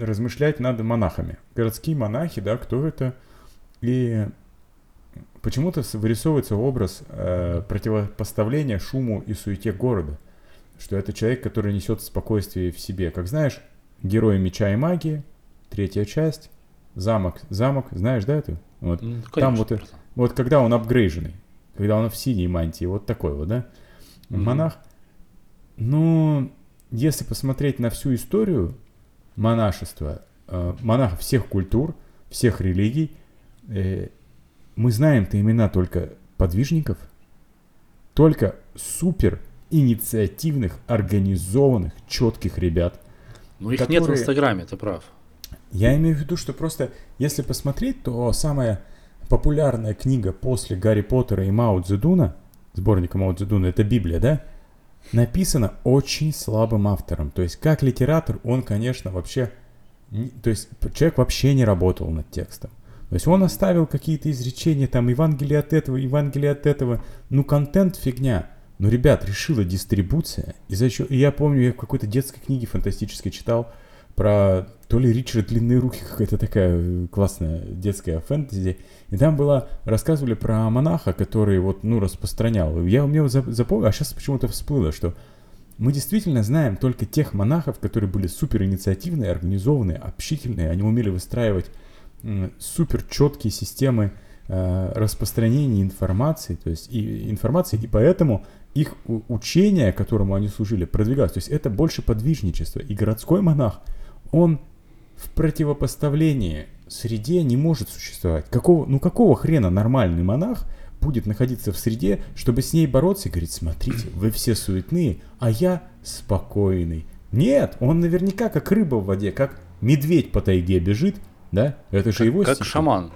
размышлять над монахами. Городские монахи, да, кто это? И почему-то вырисовывается образ э, противопоставления шуму и суете города. Что это человек, который несет спокойствие в себе. Как знаешь, герой меча и магии, третья часть, замок, замок, знаешь, да, это? Вот. Ну, Там вот. Вот когда он апгрейженный, когда он в синей мантии, вот такой вот, да? Мгм. Монах. Ну, если посмотреть на всю историю монашества, э, монахов всех культур, всех религий, э, мы знаем-то имена только подвижников, только супер инициативных, организованных, четких ребят, Ну, их нет в которые- Инстаграме, ты прав. я имею в виду, что просто, если посмотреть, то самая популярная книга после Гарри Поттера и Мао Цзэдуна, сборника Мао Цзэдуна, это Библия, да? Написана очень слабым автором. То есть, как литератор, он, конечно, вообще... То есть, человек вообще не работал над текстом. То есть, он оставил какие-то изречения, там, Евангелие от этого, Евангелие от этого. Ну, контент фигня. Но, ребят, решила дистрибуция. И, за счет... и я помню, я в какой-то детской книге фантастической читал, про то ли Ричард Длинные Руки, [laughs] какая-то такая э, классная детская фэнтези. И там было, рассказывали про монаха, который вот, ну, распространял. Я у зап- запомнил, а сейчас почему-то всплыло, что мы действительно знаем только тех монахов, которые были супер инициативные, организованные, общительные. Они умели выстраивать супер четкие системы э, распространения информации, то есть и информации, и поэтому их учение, которому они служили, продвигалось. То есть это больше подвижничество. И городской монах, он в противопоставлении среде не может существовать. Какого, ну какого хрена нормальный монах будет находиться в среде, чтобы с ней бороться и говорить, смотрите, вы все суетные, а я спокойный. Нет, он наверняка как рыба в воде, как медведь по тайге бежит, да? Это же его Как стихи. шаман.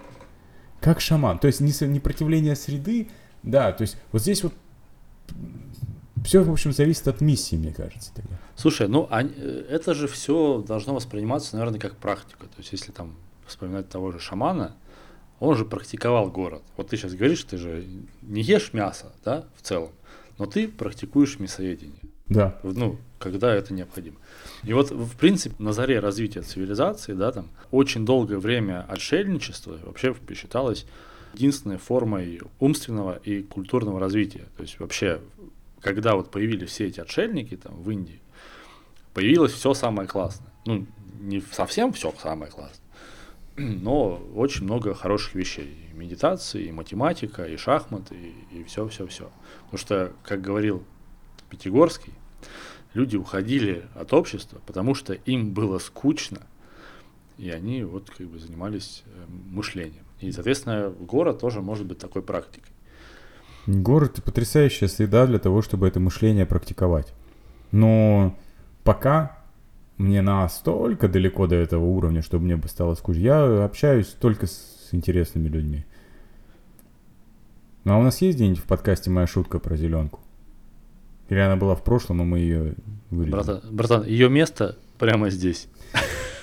Как шаман. То есть не, со- не противление среды, да, то есть вот здесь вот все, в общем, зависит от миссии, мне кажется. Тогда. Слушай, ну они- э, это же все должно восприниматься, наверное, как практика. То есть, если там вспоминать того же шамана, он же практиковал город. Вот ты сейчас говоришь, ты же не ешь мясо, да, в целом, но ты практикуешь мясоедение. Да. ну, когда это необходимо. И вот, в принципе, на заре развития цивилизации, да, там, очень долгое время отшельничество вообще считалось единственной формой умственного и культурного развития. То есть вообще, когда вот появились все эти отшельники там в Индии, появилось все самое классное. Ну, не совсем все самое классное, [clears throat] но очень много хороших вещей. И медитации, и математика, и шахматы, и все-все-все. Потому что, как говорил Пятигорский, люди уходили от общества, потому что им было скучно, и они вот как бы занимались э, мышлением. И, соответственно, город тоже может быть такой практикой. Город — потрясающая среда для того, чтобы это мышление практиковать. Но пока мне настолько далеко до этого уровня, чтобы мне бы стало скучно. Я общаюсь только с интересными людьми. Ну а у нас есть где-нибудь в подкасте моя шутка про зеленку? Или она была в прошлом, а мы ее вырезали? Братан, братан ее место прямо здесь. [laughs]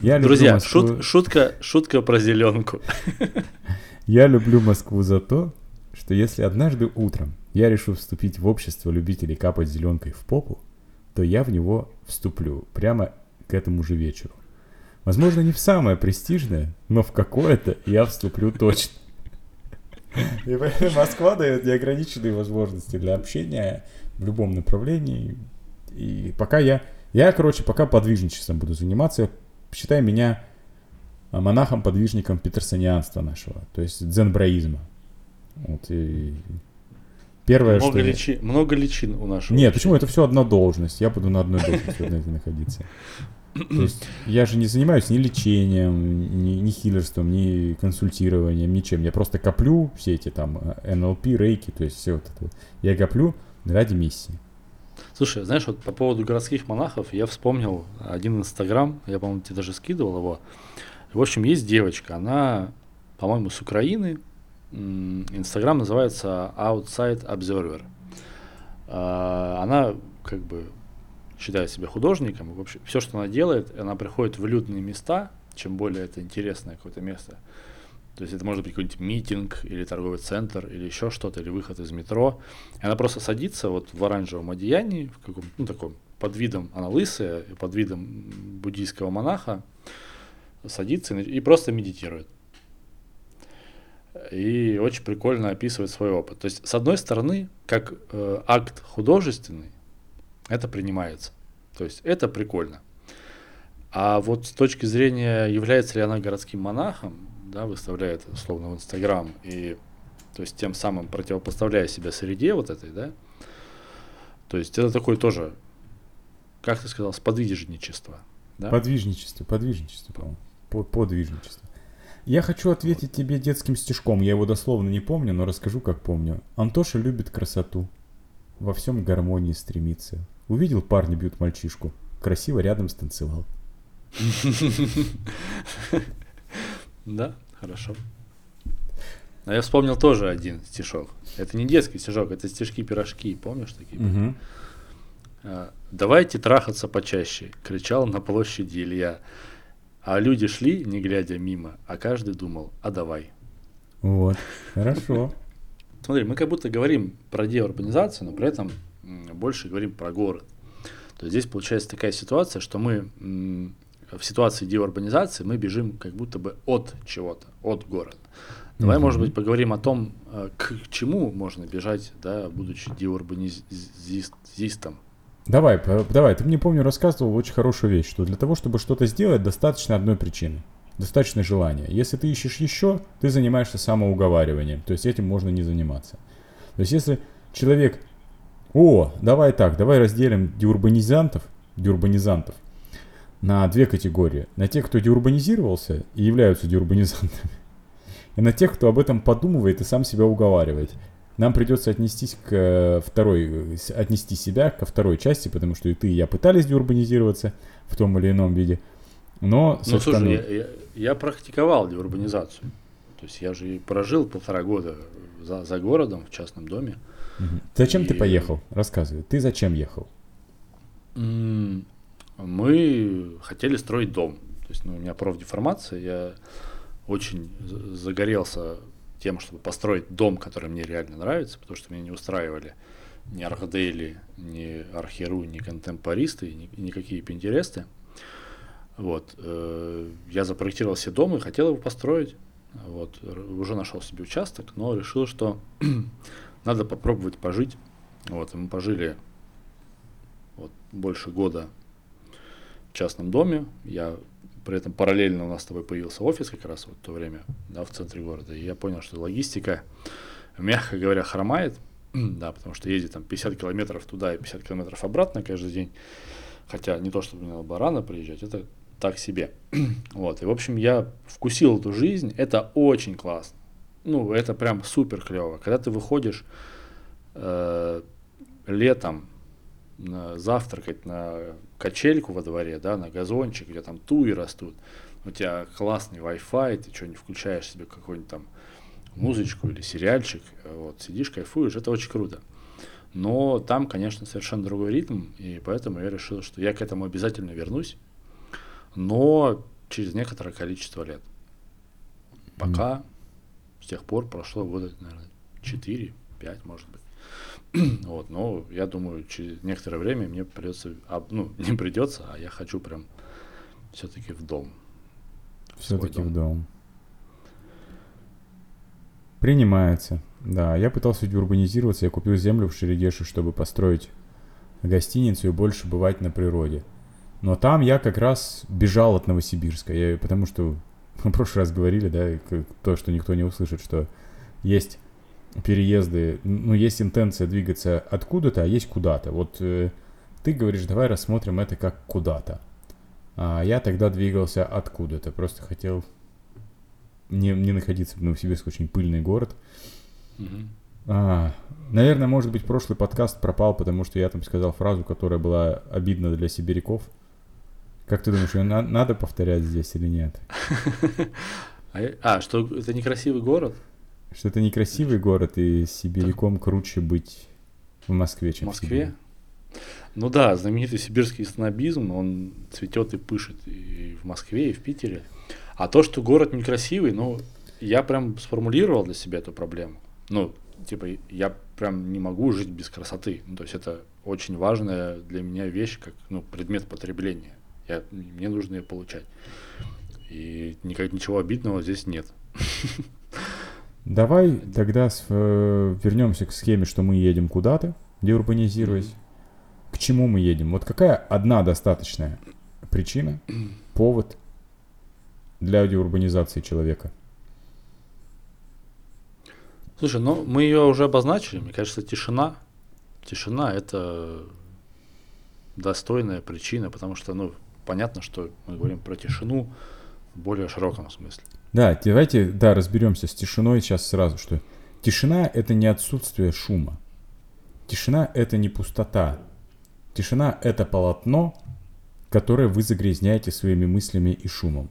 Я Друзья, Москву- шут- шутка, шутка про зеленку. [laughs] Я люблю Москву за то, что если однажды утром я решу вступить в общество любителей капать зеленкой в попу, то я в него вступлю прямо к этому же вечеру. Возможно, не в самое престижное, но в какое-то я вступлю точно. И поэтому [laughs] Москва дает неограниченные возможности для общения в любом направлении. И пока я... Я, короче, пока подвижничеством буду заниматься, считай меня а, монахом-подвижником петерсонианства нашего, то есть дзенбраизма. Вот и первое, много, что... личи- много личин у нашего. Нет, почему? Это все одна должность. Я буду на одной должности находиться. [clears throat] То есть я же не занимаюсь ни лечением, ни, ни хиллерством, ни консультированием, ничем. Я просто коплю все эти там э, НЛП, рейки, то есть все вот это. Я коплю ради миссии. Слушай, знаешь, вот по поводу городских монахов я вспомнил один инстаграм, я, по-моему, тебе даже скидывал его. В общем, есть девочка, она, по-моему, с Украины. Инстаграм называется Outside Observer. А, она как бы считает себя художником. В общем, все, что она делает, она приходит в людные места, чем более это интересное какое-то место. То есть это может быть какой-нибудь митинг или торговый центр или еще что-то, или выход из метро. И она просто садится вот в оранжевом одеянии, в каком ну таком, под видом, она лысая, под видом буддийского монаха, садится и просто медитирует. И очень прикольно описывает свой опыт. То есть, с одной стороны, как э, акт художественный, это принимается. То есть, это прикольно. А вот с точки зрения, является ли она городским монахом, да, выставляет условно в Инстаграм и то есть тем самым противопоставляя себя среде вот этой, да, то есть это такое тоже, как ты сказал, сподвижничество. Да? Подвижничество, подвижничество, по-моему. Подвижничество. Я хочу ответить тебе детским стишком. Я его дословно не помню, но расскажу, как помню. Антоша любит красоту. Во всем гармонии стремится. Увидел парня бьют мальчишку. Красиво рядом станцевал. [laughs] Да, хорошо. А я вспомнил тоже один стишок. Это не детский стишок, это стишки-пирожки, помнишь такие? Угу. «Давайте трахаться почаще», — кричал на площади Илья. А люди шли, не глядя мимо, а каждый думал, а давай. Вот, хорошо. Смотри, мы как будто говорим про деурбанизацию, но при этом больше говорим про город. То есть здесь получается такая ситуация, что мы в ситуации деурбанизации мы бежим как будто бы от чего-то, от города. Давай, mm-hmm. может быть, поговорим о том, э, к чему можно бежать, да, будучи деурбанизистом. Давай, давай, ты мне, помню, рассказывал очень хорошую вещь, что для того, чтобы что-то сделать, достаточно одной причины. Достаточно желания. Если ты ищешь еще, ты занимаешься самоуговариванием. То есть этим можно не заниматься. То есть если человек, о, давай так, давай разделим деурбанизантов, деурбанизантов на две категории. На тех, кто деурбанизировался и являются деурбанизантами, и на тех, кто об этом подумывает и сам себя уговаривает. Нам придется отнестись к э, второй, отнести себя ко второй части, потому что и ты, и я пытались деурбанизироваться в том или ином виде. Но ну, слушай, я, я, я практиковал деурбанизацию. То есть я же прожил полтора года за, за городом в частном доме. Угу. Зачем и... ты поехал? Рассказывай. Ты зачем ехал? Мы хотели строить дом. То есть ну, у меня профдеформация, я очень загорелся тем, чтобы построить дом, который мне реально нравится, потому что меня не устраивали ни Архдейли, ни Археру, ни контемпористы, ни, никакие пинтересты. Вот. Э, я запроектировал себе дом и хотел его построить. Вот. Уже нашел себе участок, но решил, что [clears throat] надо попробовать пожить. Вот. И мы пожили вот, больше года частном доме. Я при этом параллельно у нас с тобой появился офис как раз вот в то время, да, в центре города. И я понял, что логистика, мягко говоря, хромает, [clears throat] да, потому что ездить там 50 километров туда и 50 километров обратно каждый день, хотя не то, чтобы мне надо было рано приезжать, это так себе. [clears throat] вот, и в общем я вкусил эту жизнь, это очень классно. Ну, это прям супер клево. Когда ты выходишь э, летом на завтракать на качельку во дворе, да, на газончик, где там туи растут, у тебя классный Wi-Fi, ты что-нибудь включаешь себе какую-нибудь там музычку или сериальчик, вот, сидишь, кайфуешь, это очень круто. Но там, конечно, совершенно другой ритм, и поэтому я решил, что я к этому обязательно вернусь, но через некоторое количество лет. Пока, mm. с тех пор прошло года, наверное, 4-5, может быть. [clears throat] вот, но я думаю, через некоторое время мне придется, а, ну, [laughs] не придется, а я хочу прям все-таки в дом. Все-таки в дом. Принимается. Да, я пытался урбанизироваться, я купил землю в Шерегеше, чтобы построить гостиницу и больше бывать на природе. Но там я как раз бежал от Новосибирска, я, потому что мы [laughs] в прошлый раз говорили, да, то, что никто не услышит, что есть переезды, ну, есть интенция двигаться откуда-то, а есть куда-то. Вот э, ты говоришь, давай рассмотрим это как куда-то. А я тогда двигался откуда-то, просто хотел не, не находиться в Новосибирск, очень пыльный город. А, наверное, может быть, прошлый подкаст пропал, потому что я там сказал фразу, которая была обидна для сибиряков. Как ты думаешь, ее на- надо повторять здесь или нет? [laughs] А, а, что это некрасивый город? Что это некрасивый город, и сибиряком круче быть в Москве, чем в Москве? Ну да, знаменитый сибирский снобизм, он цветет и пышет и в Москве, и в Питере. А то, что город некрасивый, ну, я прям сформулировал для себя эту проблему. Ну, типа, я прям не могу жить без красоты. Ну, то есть это очень важная для меня вещь, как ну, предмет потребления. Я, мне нужно ее получать. И никак, ничего обидного здесь нет. [laughs] Давай тогда с- э, вернемся к схеме, что мы едем куда-то, деурбанизируясь. К чему мы едем? Вот какая одна достаточная причина, [clears throat] повод для деурбанизации человека? Слушай, ну мы ее уже обозначили. Мне кажется, тишина. Тишина это достойная причина, потому что, ну, понятно, что мы говорим про тишину в более широком смысле. Да, давайте, да, разберемся с тишиной сейчас сразу, что тишина — это не отсутствие шума. Тишина — это не пустота. Тишина — это полотно, которое вы загрязняете своими мыслями и шумом.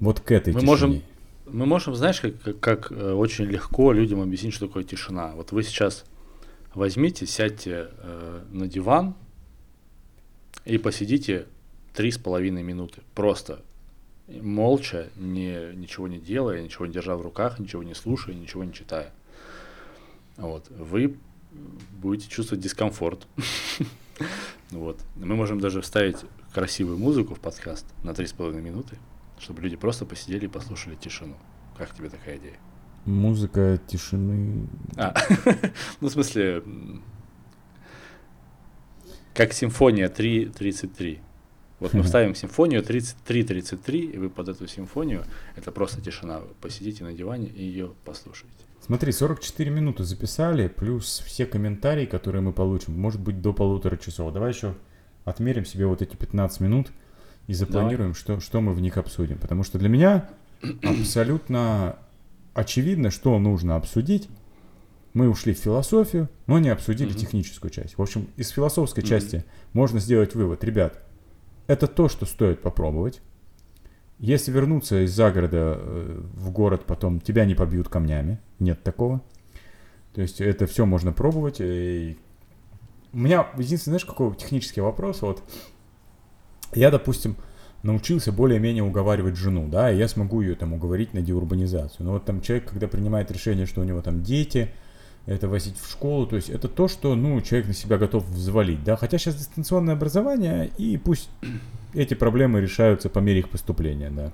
Вот к этой Мы тишине. можем- Мы можем, знаешь, как, как, как, э, очень легко людям объяснить, что такое тишина. Вот вы сейчас возьмите, сядьте э, на диван и посидите три с половиной минуты. Просто молча, не, ничего не делая, ничего не держа в руках, ничего не слушая, ничего не читая. Вот. Вы будете чувствовать дискомфорт. [laughs] Вот. Мы можем даже вставить красивую музыку в подкаст на три с половиной минуты, чтобы люди просто посидели и послушали тишину. Как тебе такая идея? Музыка тишины. А, [laughs] ну, в смысле, как симфония 3.33. Вот мы вставим симфонию 33.33, и вы под эту симфонию, это просто тишина, вы посидите на диване и ее послушаете. Смотри, 44 минуты записали, плюс все комментарии, которые мы получим, может быть до полутора часов. Давай еще отмерим себе вот эти 15 минут и запланируем, что, что мы в них обсудим. Потому что для меня [clears throat] абсолютно очевидно, что нужно обсудить. Мы ушли в философию, но не обсудили Мгм. техническую часть. В общем, из философской Мгм. части можно сделать вывод. Ребят, это то, что стоит попробовать. Если вернуться из загорода э, в город, потом тебя не побьют камнями. Нет такого. То есть это все можно пробовать. И... У меня единственный, знаешь, какой технический вопрос. Вот я, допустим, научился более-менее уговаривать жену, да, и я смогу ее там уговорить на деурбанизацию. Но вот там человек, когда принимает решение, что у него там дети, это возить в школу, то есть это то, что, ну, человек на себя готов взвалить, да, хотя сейчас дистанционное образование, и пусть эти проблемы решаются по мере их поступления, да.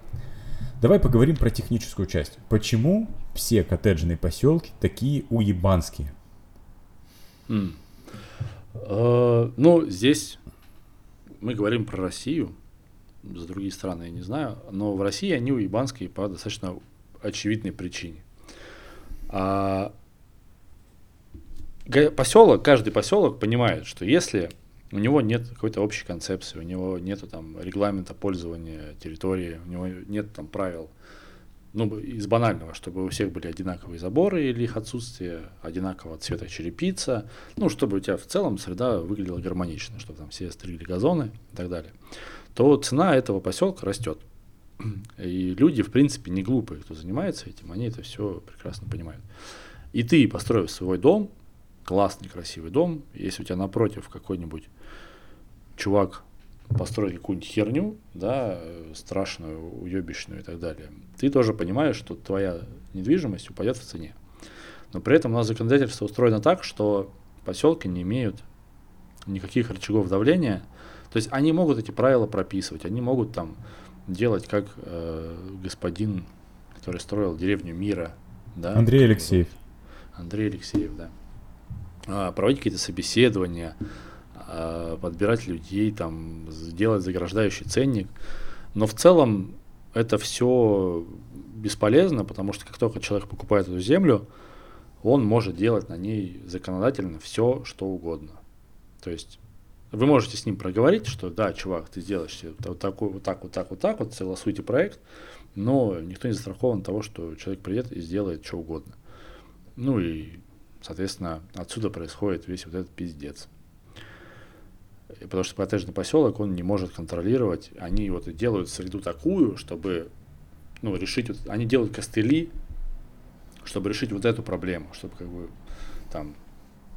Давай поговорим про техническую часть. Почему все коттеджные поселки такие уебанские? М. Э, Ну, здесь мы говорим про Россию, за другие страны я не знаю, но в России они уебанские по достаточно очевидной причине. А поселок, каждый поселок понимает, что если у него нет какой-то общей концепции, у него нет там регламента пользования территории, у него нет там правил, ну, из банального, чтобы у всех были одинаковые заборы или их отсутствие, одинакового цвета черепица, ну, чтобы у тебя в целом среда выглядела гармонично, чтобы там все стригли газоны и так далее, то цена этого поселка растет. И люди, в принципе, не глупые, кто занимается этим, они это все прекрасно понимают. И ты, построив свой дом, классный, красивый дом, если у тебя напротив какой-нибудь чувак построить какую-нибудь херню, да, э, страшную, уебищную и так далее, ты тоже понимаешь, что твоя недвижимость упадет в цене. Но при этом у нас законодательство устроено так, что поселки не имеют никаких рычагов давления. То есть они могут эти правила прописывать, они могут там делать, как э, господин, который строил деревню мира, да, Андрей Алексеев. Андрей Алексеев, да. А, проводить какие-то собеседования, а, подбирать людей, там, сделать заграждающий ценник. Но в целом это все бесполезно, потому что как только человек покупает эту землю, он может делать на ней законодательно все, что угодно. То есть вы можете с ним проговорить, что да, чувак, ты сделаешь вот, такой, вот так, вот так, вот так, вот согласуйте проект, но никто не застрахован того, что человек придет и сделает что угодно. Ну и, соответственно, отсюда происходит весь вот этот пиздец. Потому что коттеджный поселок, он не может контролировать, они вот делают среду такую, чтобы ну, решить, вот, они делают костыли, чтобы решить вот эту проблему, чтобы как бы там,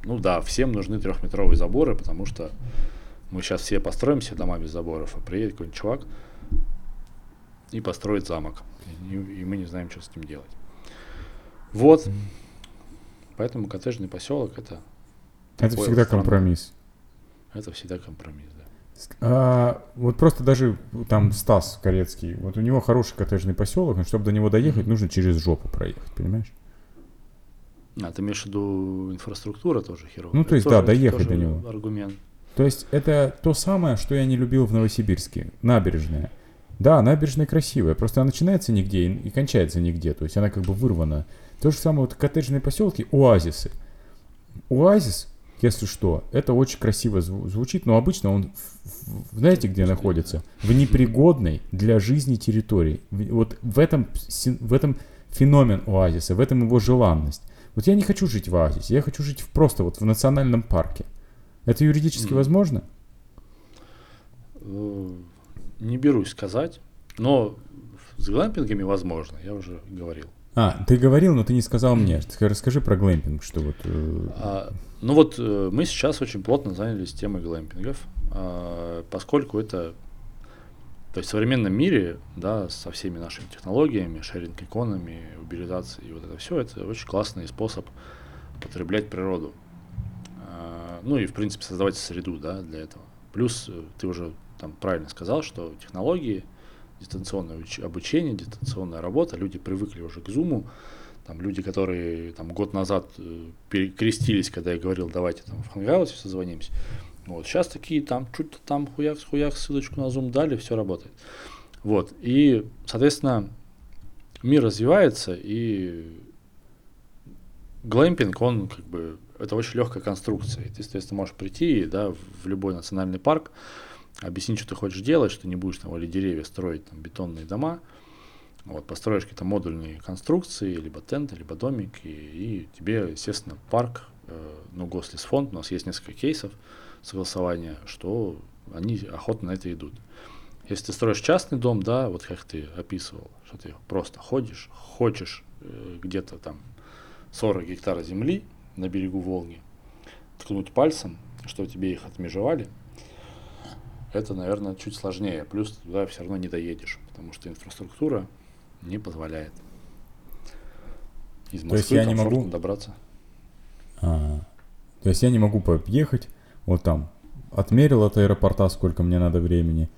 ну да, всем нужны трехметровые заборы, потому что мы сейчас все построим все дома без заборов, а приедет какой-нибудь чувак и построит замок, и, и мы не знаем, что с ним делать. Вот, поэтому коттеджный поселок это это всегда страна. компромисс. Это всегда компромисс, да. А, вот просто даже там Стас Корецкий, вот у него хороший коттеджный поселок, но чтобы до него доехать, нужно через жопу проехать, понимаешь? А ты имеешь в виду инфраструктура тоже херовая? Ну, то есть, тоже, да, доехать до него. Аргумент. То есть, это то самое, что я не любил в Новосибирске. Набережная. Да, набережная красивая, просто она начинается нигде и, и кончается нигде. То есть, она как бы вырвана. То же самое вот коттеджные поселки, оазисы. Оазис, если что, это очень красиво зву- звучит, но обычно он, знаете, где находится? В непригодной для жизни территории. Вот в этом, в этом феномен оазиса, в этом его желанность. Вот я не хочу жить в оазисе, я хочу жить в, просто вот в национальном парке. Это юридически mm. возможно? Э, не берусь сказать, но с глэмпингами возможно, я уже говорил. А, ты говорил, но ты не сказал мне. Расскажи про глэмпинг, что вот... Э, а, ну вот э, мы сейчас очень плотно занялись темой глэмпингов, а, поскольку это то есть в современном мире, да, со всеми нашими технологиями, шеринг-иконами, уберизацией и вот это все, это очень классный способ потреблять природу. А, ну и, в принципе, создавать среду, да, для этого. Плюс э, ты уже там правильно сказал, что технологии, дистанционное обучение, дистанционная работа, люди привыкли уже к зуму, там люди, которые там год назад э, перекрестились, когда я говорил, давайте там в Hangouts созвонимся, вот, сейчас такие там, чуть-то там хуяк, хуяк, ссылочку на Zoom дали, все работает. Вот, и, соответственно, мир развивается, и глэмпинг, он как бы, это очень легкая конструкция. И ты, соответственно, можешь прийти, да, в любой национальный парк, объяснить, что ты хочешь делать, что не будешь там или деревья строить, там, бетонные дома, вот, построишь какие-то модульные конструкции, либо тенты, либо домик, и, и тебе, естественно, парк, э, ну, Гослисфонд, у нас есть несколько кейсов, согласования, что они охотно на это идут. Если ты строишь частный дом, да, вот как ты описывал, что ты просто ходишь, хочешь э, где-то там 40 гектаров земли на берегу Волги, ткнуть пальцем, что тебе их отмежевали, это, наверное, чуть сложнее. Плюс туда все равно не доедешь, потому что инфраструктура не позволяет. Из Москвы То есть я не могу добраться. А, то есть я не могу поехать вот там, отмерил от аэропорта, сколько мне надо времени.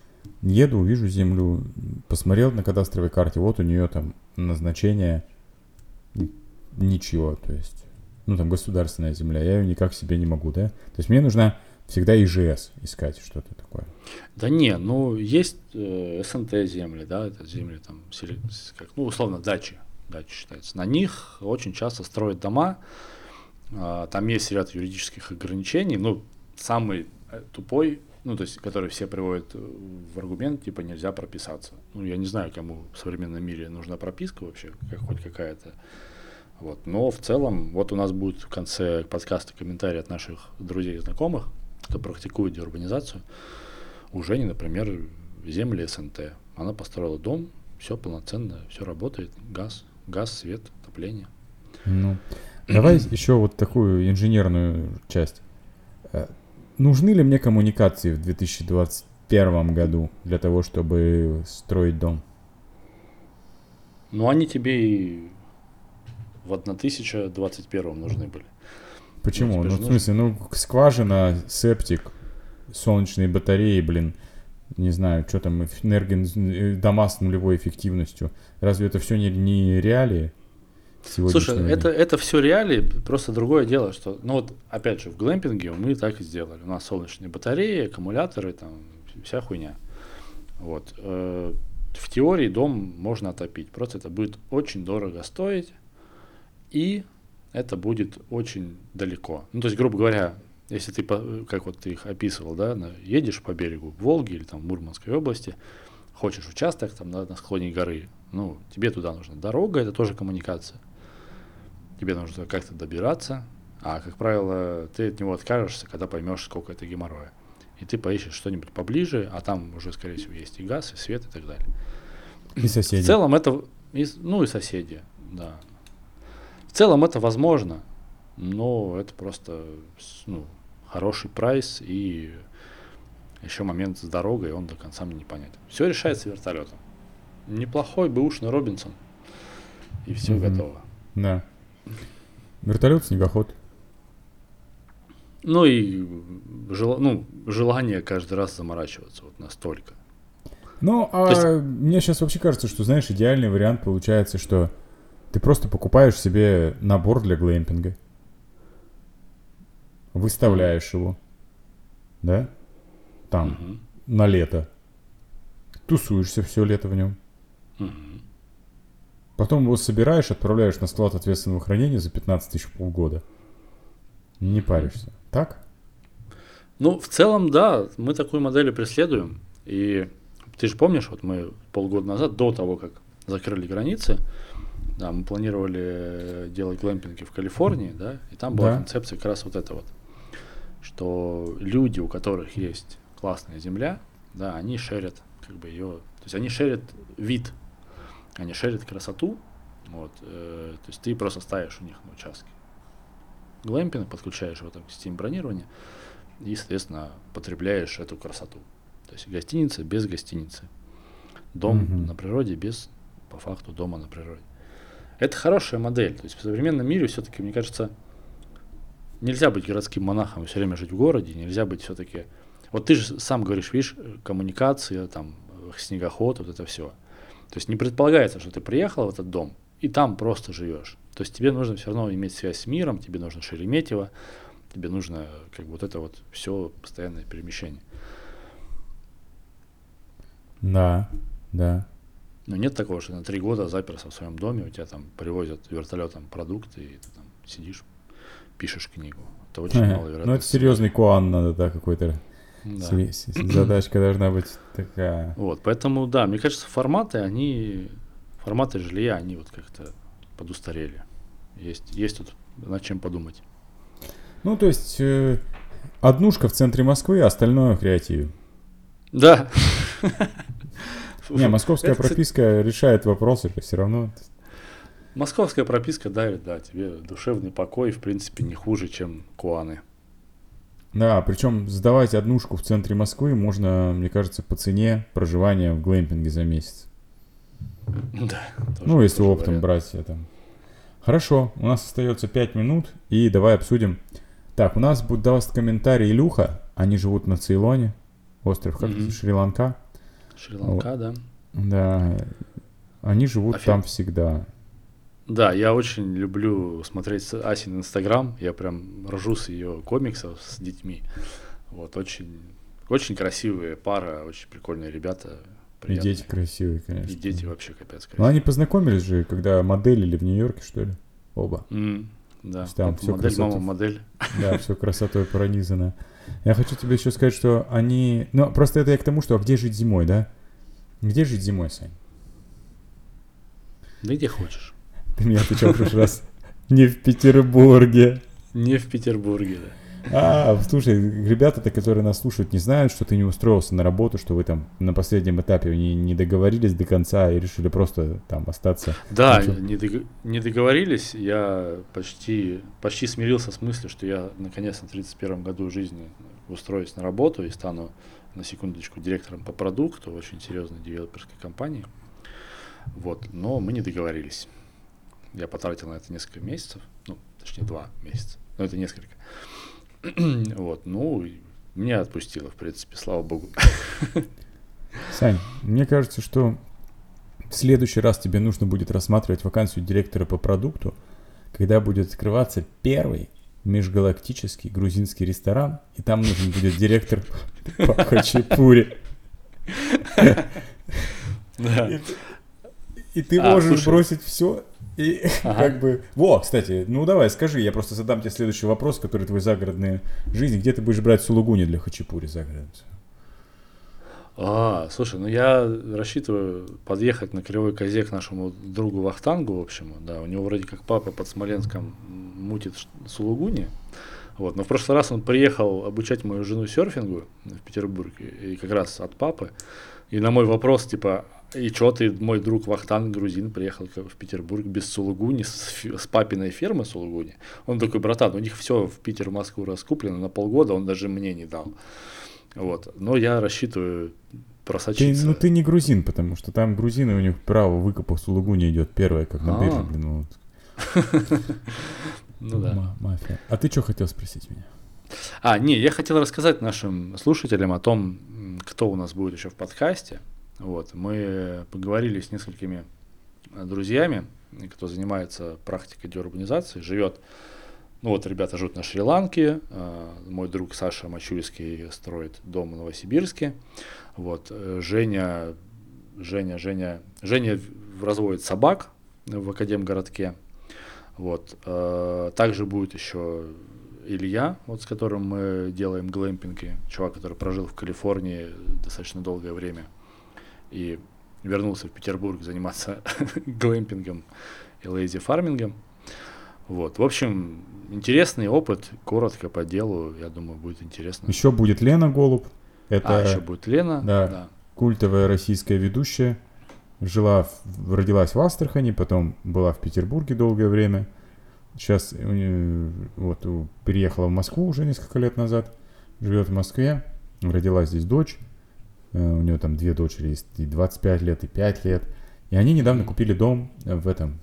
Еду, увижу землю, посмотрел на кадастровой карте, вот у нее там назначение ничего, то есть, ну там государственная земля, я ее никак себе не могу, да? То есть мне нужна всегда ИЖС искать что-то такое. Да не, ну есть э, СНТ земли, да, это земли там, как, ну условно дачи, дачи считается. На них очень часто строят дома, э, там есть ряд юридических ограничений, ну самый э, тупой, ну, то есть, который все приводят э, в аргумент, типа, нельзя прописаться. Ну, я не знаю, кому в современном мире нужна прописка вообще, как хоть какая-то. Вот. Но в целом, вот у нас будет в конце подкаста комментарий от наших друзей и знакомых, кто практикует деурбанизацию. У Жени, например, земли СНТ. Она построила дом, все полноценно, все работает, газ, газ, свет, отопление. Ну, давай [clears throat] еще вот такую инженерную часть. Э, нужны ли мне коммуникации в 2021 году для того, чтобы строить дом? Ну, они тебе и в 1021 нужны были. Почему? Ну, в смысле, ну, скважина, септик, солнечные батареи, блин, не знаю, что там, энерго... Э, дома с нулевой эффективностью. Разве это все не, не реалии? Слушай, это, это все реалии, просто другое дело, что, ну вот, опять же, в глэмпинге мы так и сделали. У нас солнечные батареи, аккумуляторы, там, вся хуйня. Вот. Э, в теории дом можно отопить, просто это будет очень дорого стоить, и это будет очень далеко. Ну, то есть, грубо говоря, если ты, как вот ты их описывал, да, едешь по берегу Волги или там в Мурманской области, хочешь участок там да, на склоне горы, ну, тебе туда нужна дорога, это тоже коммуникация. Тебе нужно как-то добираться, а, как правило, ты от него откажешься, когда поймешь, сколько это геморроя. И ты поищешь что-нибудь поближе, а там уже, скорее всего, есть и газ, и свет, и так далее. И соседи. В целом это, и, ну и соседи, да. В целом это возможно, но это просто ну, хороший прайс и еще момент с дорогой, он до конца мне не понятен. Все решается вертолетом. Неплохой бэушный Робинсон. И все mm-hmm. готово. Да. Вертолет, снегоход. Ну и жел, ну, желание каждый раз заморачиваться вот настолько. Ну, а есть... мне сейчас вообще кажется, что, знаешь, идеальный вариант получается, что ты просто покупаешь себе набор для глэмпинга, выставляешь его, да, там, угу. на лето, тусуешься все лето в нем, угу. потом его собираешь, отправляешь на склад ответственного хранения за 15 тысяч полгода, не паришься, так? Ну, в целом, да, мы такую модель преследуем, и ты же помнишь, вот мы полгода назад, до того, как закрыли границы, да, мы планировали делать глэмпинги в Калифорнии, да, и там была да. концепция как раз вот эта вот, что люди, у которых есть классная земля, да, они шерят как бы ее, то есть они шерят вид, они шерят красоту, вот, э, то есть ты просто ставишь у них на участке глэмпинг, подключаешь его там к системе бронирования и, соответственно, потребляешь эту красоту. То есть гостиница без гостиницы. Дом mm-hmm. на природе без, по факту, дома на природе. Это хорошая модель. То есть в современном мире все-таки, мне кажется, нельзя быть городским монахом все время жить в городе, нельзя быть все-таки... Вот ты же сам говоришь, видишь, коммуникация, там, снегоход, вот это все. То есть не предполагается, что ты приехал в этот дом и там просто живешь. То есть тебе нужно все равно иметь связь с миром, тебе нужно Шереметьево, тебе нужно как бы вот это вот все постоянное перемещение. Да, да. Но нет такого, что на три года заперся в своем доме, у тебя там привозят вертолетом продукты, и ты там сидишь, пишешь книгу. Это очень ага. маловероятно. Ну, это серьезный куан надо, да, какой-то. Да. Задачка должна быть такая. Вот, поэтому, да, мне кажется, форматы, они, форматы жилья, они вот как-то подустарели. Есть, есть тут над чем подумать. Ну, то есть, э, однушка в центре Москвы, а остальное креатив. Да. Не, московская прописка решает вопросы, все равно. Московская прописка дарит, да, тебе душевный покой, в принципе, не хуже, чем Куаны. Да, причем сдавать однушку в центре Москвы можно, мне кажется, по цене проживания в глэмпинге за месяц. Да. Ну, если оптом брать это. Хорошо, у нас остается 5 минут, и давай обсудим. Так, у нас будет даст комментарий Илюха, они живут на Цейлоне, остров как mm-hmm. Шри-Ланка. Шри-Ланка, вот. да. Да, они живут Офиг... там всегда. Да, я очень люблю смотреть Асин Инстаграм, я прям ржу с ее комиксов с детьми. Вот, очень, очень красивые пара, очень прикольные ребята. Приятные. И дети красивые, конечно. И дети вообще капец красивые. Ну, они познакомились же, когда моделили в Нью-Йорке, что ли? Оба. Mm, да, там все модель, красотой, мама модель. Да, все красотой [laughs] пронизано. Я хочу тебе еще сказать, что они... Ну, просто это я к тому, что а где жить зимой, да? Где жить зимой, Сань? Да где хочешь. Ты меня отвечал в прошлый раз. Не в Петербурге. Не в Петербурге, да. А, слушай, ребята-то, которые нас слушают, не знают, что ты не устроился на работу, что вы там на последнем этапе не, не договорились до конца и решили просто там остаться. Да, не, дог... не договорились. Я почти, почти смирился с мыслью, что я наконец на 31 году жизни устроюсь на работу и стану на секундочку директором по продукту очень серьезной девелоперской компании. Вот, но мы не договорились. Я потратил на это несколько месяцев, ну, точнее, два месяца, но это несколько. [clears throat] вот, ну, меня отпустило, в принципе, слава богу. [laughs] Сань, мне кажется, что в следующий раз тебе нужно будет рассматривать вакансию директора по продукту, когда будет открываться первый межгалактический грузинский ресторан, и там нужен будет директор по хачапури. [laughs] И ты а, можешь бросить все И [laughs] ага. как бы... Во, кстати, ну давай, скажи, я просто задам тебе следующий вопрос, который твой загородная жизнь. Где ты будешь брать сулугуни для хачапури загородную? А, слушай, ну я рассчитываю подъехать на Кривой Козе к нашему другу Вахтангу, в общем, да, у него вроде как папа под Смоленском мутит сулугуни, вот, но в прошлый раз он приехал обучать мою жену серфингу в Петербург, и как раз от папы, и на мой вопрос, типа, и что ты, мой друг Вахтанг, грузин, приехал в Петербург без Сулугуни, с, с папиной фермы Сулугуни. Он такой, братан, у них все в Питер, Москву раскуплено на полгода, он даже мне не дал. Вот. Но я рассчитываю просочиться. Ты, ну ты не грузин, потому что там грузины, у них право выкопа Сулугуни идет первое, как на бирже, блин. [laughs] Ну да. Мафия. А ты что хотел спросить меня? А, не, я хотел рассказать нашим слушателям о том, кто у нас будет еще в подкасте. Вот, мы поговорили с несколькими друзьями, кто занимается практикой деурбанизации, живет ну вот ребята живут на Шри-Ланке, э, мой друг Саша Мачульский строит дом в Новосибирске, вот, э, Женя, Женя, Женя, Женя разводит собак в Академгородке, вот, э, также будет еще Илья, вот с которым мы делаем глэмпинги, чувак, который прожил в Калифорнии достаточно долгое время и вернулся в Петербург заниматься [laughs] глэмпингом и лейзи фармингом. Вот, в общем, интересный опыт, коротко по делу, я думаю, будет интересно. Еще будет Лена Голуб. Это, а, еще будет Лена, да, да. Культовая российская ведущая. Жила, в, родилась в Астрахани, потом была в Петербурге долгое время. Сейчас вот переехала в Москву уже несколько лет назад. Живет в Москве. Родилась здесь дочь. Э, у нее там две дочери есть, и 25 лет, и 5 лет. И они недавно купили дом в этом,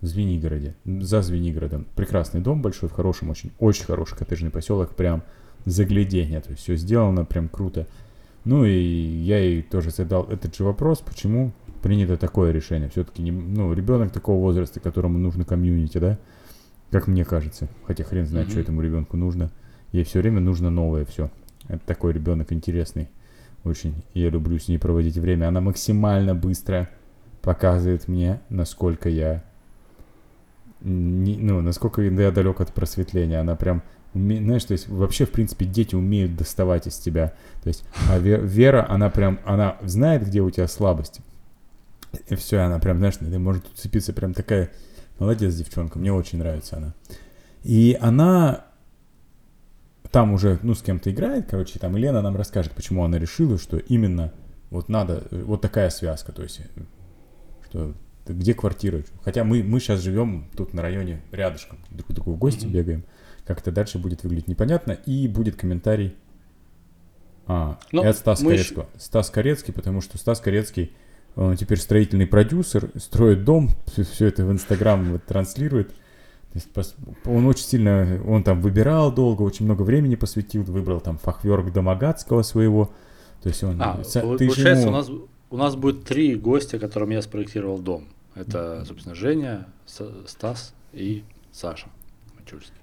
в Звенигороде, за Звенигородом. Прекрасный дом большой, в хорошем, очень, очень хороший коттеджный поселок, прям загляденье, то есть все сделано прям круто. Ну и я ей тоже задал этот же вопрос, почему принято такое решение. Все-таки, ну, ребенок такого возраста, которому нужно комьюнити, да, как мне кажется, хотя хрен знает, mm-hmm. что этому ребенку нужно. Ей все время нужно новое все. Это такой ребенок интересный. Очень. Я люблю с ней проводить время. Она максимально быстро показывает мне, насколько я не, ну, насколько я далек от просветления. Она прям, знаешь, то есть вообще, в принципе, дети умеют доставать из тебя. То есть, а Вера, она прям, она знает, где у тебя слабости. И все, она прям, знаешь, ты может уцепиться прям такая, молодец, девчонка, мне очень нравится она. И она там уже, ну, с кем-то играет, короче, там Елена нам расскажет, почему она решила, что именно вот надо, вот такая связка, то есть, что где квартира? Хотя мы, мы сейчас живем тут на районе рядышком, друг к другу в гости mm-hmm. бегаем. Как это дальше будет выглядеть непонятно. И будет комментарий а, Но ну, это Стас Корецкого. Еще... Стас Корецкий, потому что Стас Корецкий, он теперь строительный продюсер, строит дом, все, все это в Инстаграм транслирует. То есть он очень сильно, он там выбирал долго, очень много времени посвятил, выбрал там фахверк Домогатского своего. То есть он... А, ты получается, ему... у, нас, у нас будет три гостя, которым я спроектировал дом. Это, собственно, Женя, Стас и Саша Мачульский.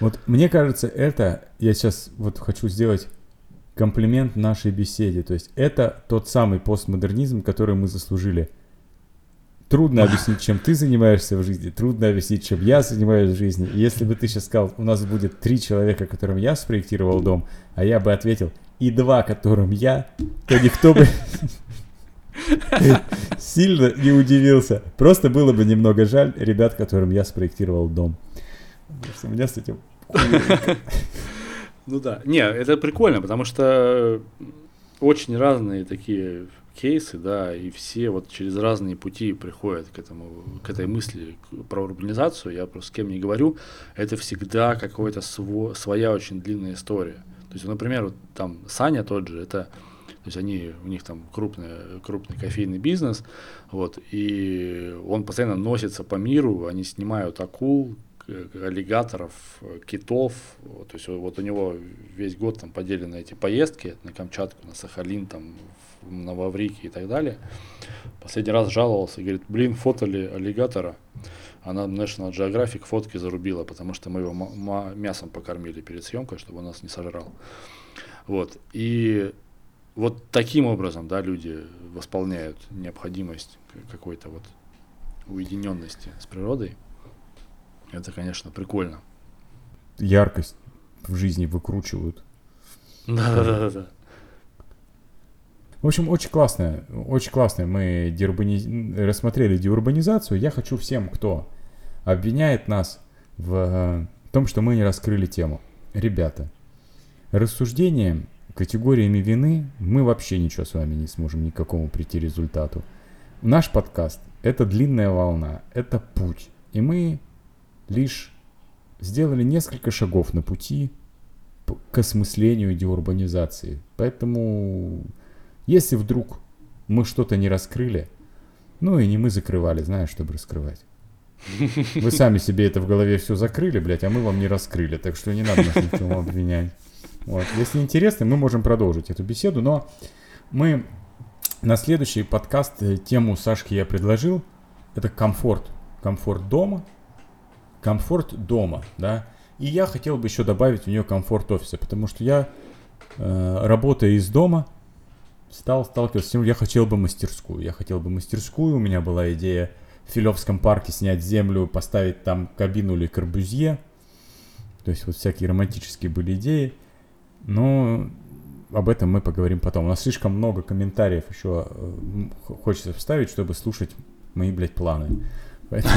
Вот мне кажется, это, я сейчас вот хочу сделать комплимент нашей беседе. То есть это тот самый постмодернизм, который мы заслужили. Трудно объяснить, чем ты занимаешься в жизни, трудно объяснить, чем я занимаюсь в жизни. если бы ты сейчас сказал, у нас будет три человека, которым я спроектировал дом, а я бы ответил, и два, которым я, то никто бы Сильно не удивился. Просто было бы немного жаль ребят, которым я спроектировал дом. У меня с этим... Ну да. Не, это прикольно, потому что очень разные такие кейсы, да, и все вот через разные пути приходят к этому, к этой мысли про урбанизацию. Я просто с кем не говорю, это всегда какая-то своя очень длинная история. То есть, например, вот там Саня тот же, это то есть они, у них там крупный, крупный кофейный бизнес, вот, и он постоянно носится по миру, они снимают акул, аллигаторов, китов, то есть вот у него весь год там поделены эти поездки на Камчатку, на Сахалин, там, на Ваврики и так далее. Последний раз жаловался говорит, блин, фотали аллигатора, она National Geographic фотки зарубила, потому что мы его мясом покормили перед съемкой, чтобы он нас не сожрал. Вот. И вот таким образом, да, люди восполняют необходимость какой-то вот уединенности с природой. Это, конечно, прикольно. Яркость в жизни выкручивают. Да-да-да. В общем, очень классно, очень классно. Мы деурбани... рассмотрели деурбанизацию. Я хочу всем, кто обвиняет нас в э, том, что мы не раскрыли тему. Ребята, рассуждением, категориями вины мы вообще ничего с вами не сможем никакому прийти результату. Наш подкаст – это длинная волна, это путь. И мы лишь сделали несколько шагов на пути к осмыслению деурбанизации. Поэтому если вдруг мы что-то не раскрыли, ну и не мы закрывали, знаешь, чтобы раскрывать. Вы сами себе это в голове все закрыли, блядь, а мы вам не раскрыли, так что не надо нас ни в чем обвинять. Вот. Если интересно, мы можем продолжить эту беседу, но мы на следующий подкаст э, тему Сашки я предложил. Это комфорт. Комфорт дома. Комфорт дома, да. И я хотел бы еще добавить в нее комфорт офиса, потому что я, э, работая из дома, стал сталкиваться с тем, я хотел бы мастерскую. Я хотел бы мастерскую, у меня была идея в Филевском парке снять землю, поставить там кабину или карбюзье. То есть вот всякие романтические были идеи. Но об этом мы поговорим потом. У нас слишком много комментариев еще э, хочется вставить, чтобы слушать мои, блядь, планы. Поэтому...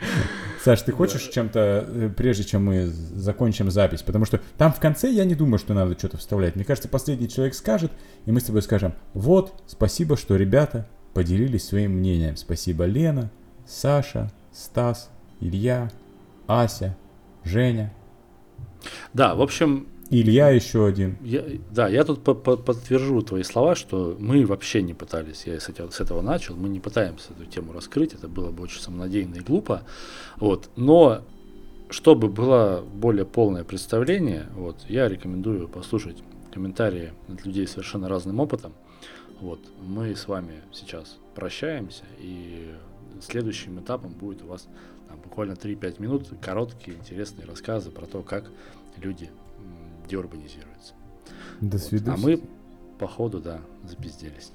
[laughs] Саш, ты хочешь да. чем-то, э, прежде чем мы закончим запись? Потому что там в конце я не думаю, что надо что-то вставлять. Мне кажется, последний человек скажет, и мы с тобой скажем, вот, спасибо, что ребята поделились своим мнением. Спасибо Лена, Саша, Стас, Илья, Ася, Женя. Да, в общем, Илья еще один. Я, да, я тут по -по подтвержу твои слова, что мы вообще не пытались, я с этого, с этого начал, мы не пытаемся эту тему раскрыть, это было бы очень самонадеянно и глупо. Вот. Но чтобы было более полное представление, вот, я рекомендую послушать комментарии от людей с совершенно разным опытом. Вот, мы с вами сейчас прощаемся, и следующим этапом будет у вас там, буквально 3-5 минут короткие интересные рассказы про то, как люди деурбанизируется. До вот. свидания. А мы, по ходу, да, запизделись.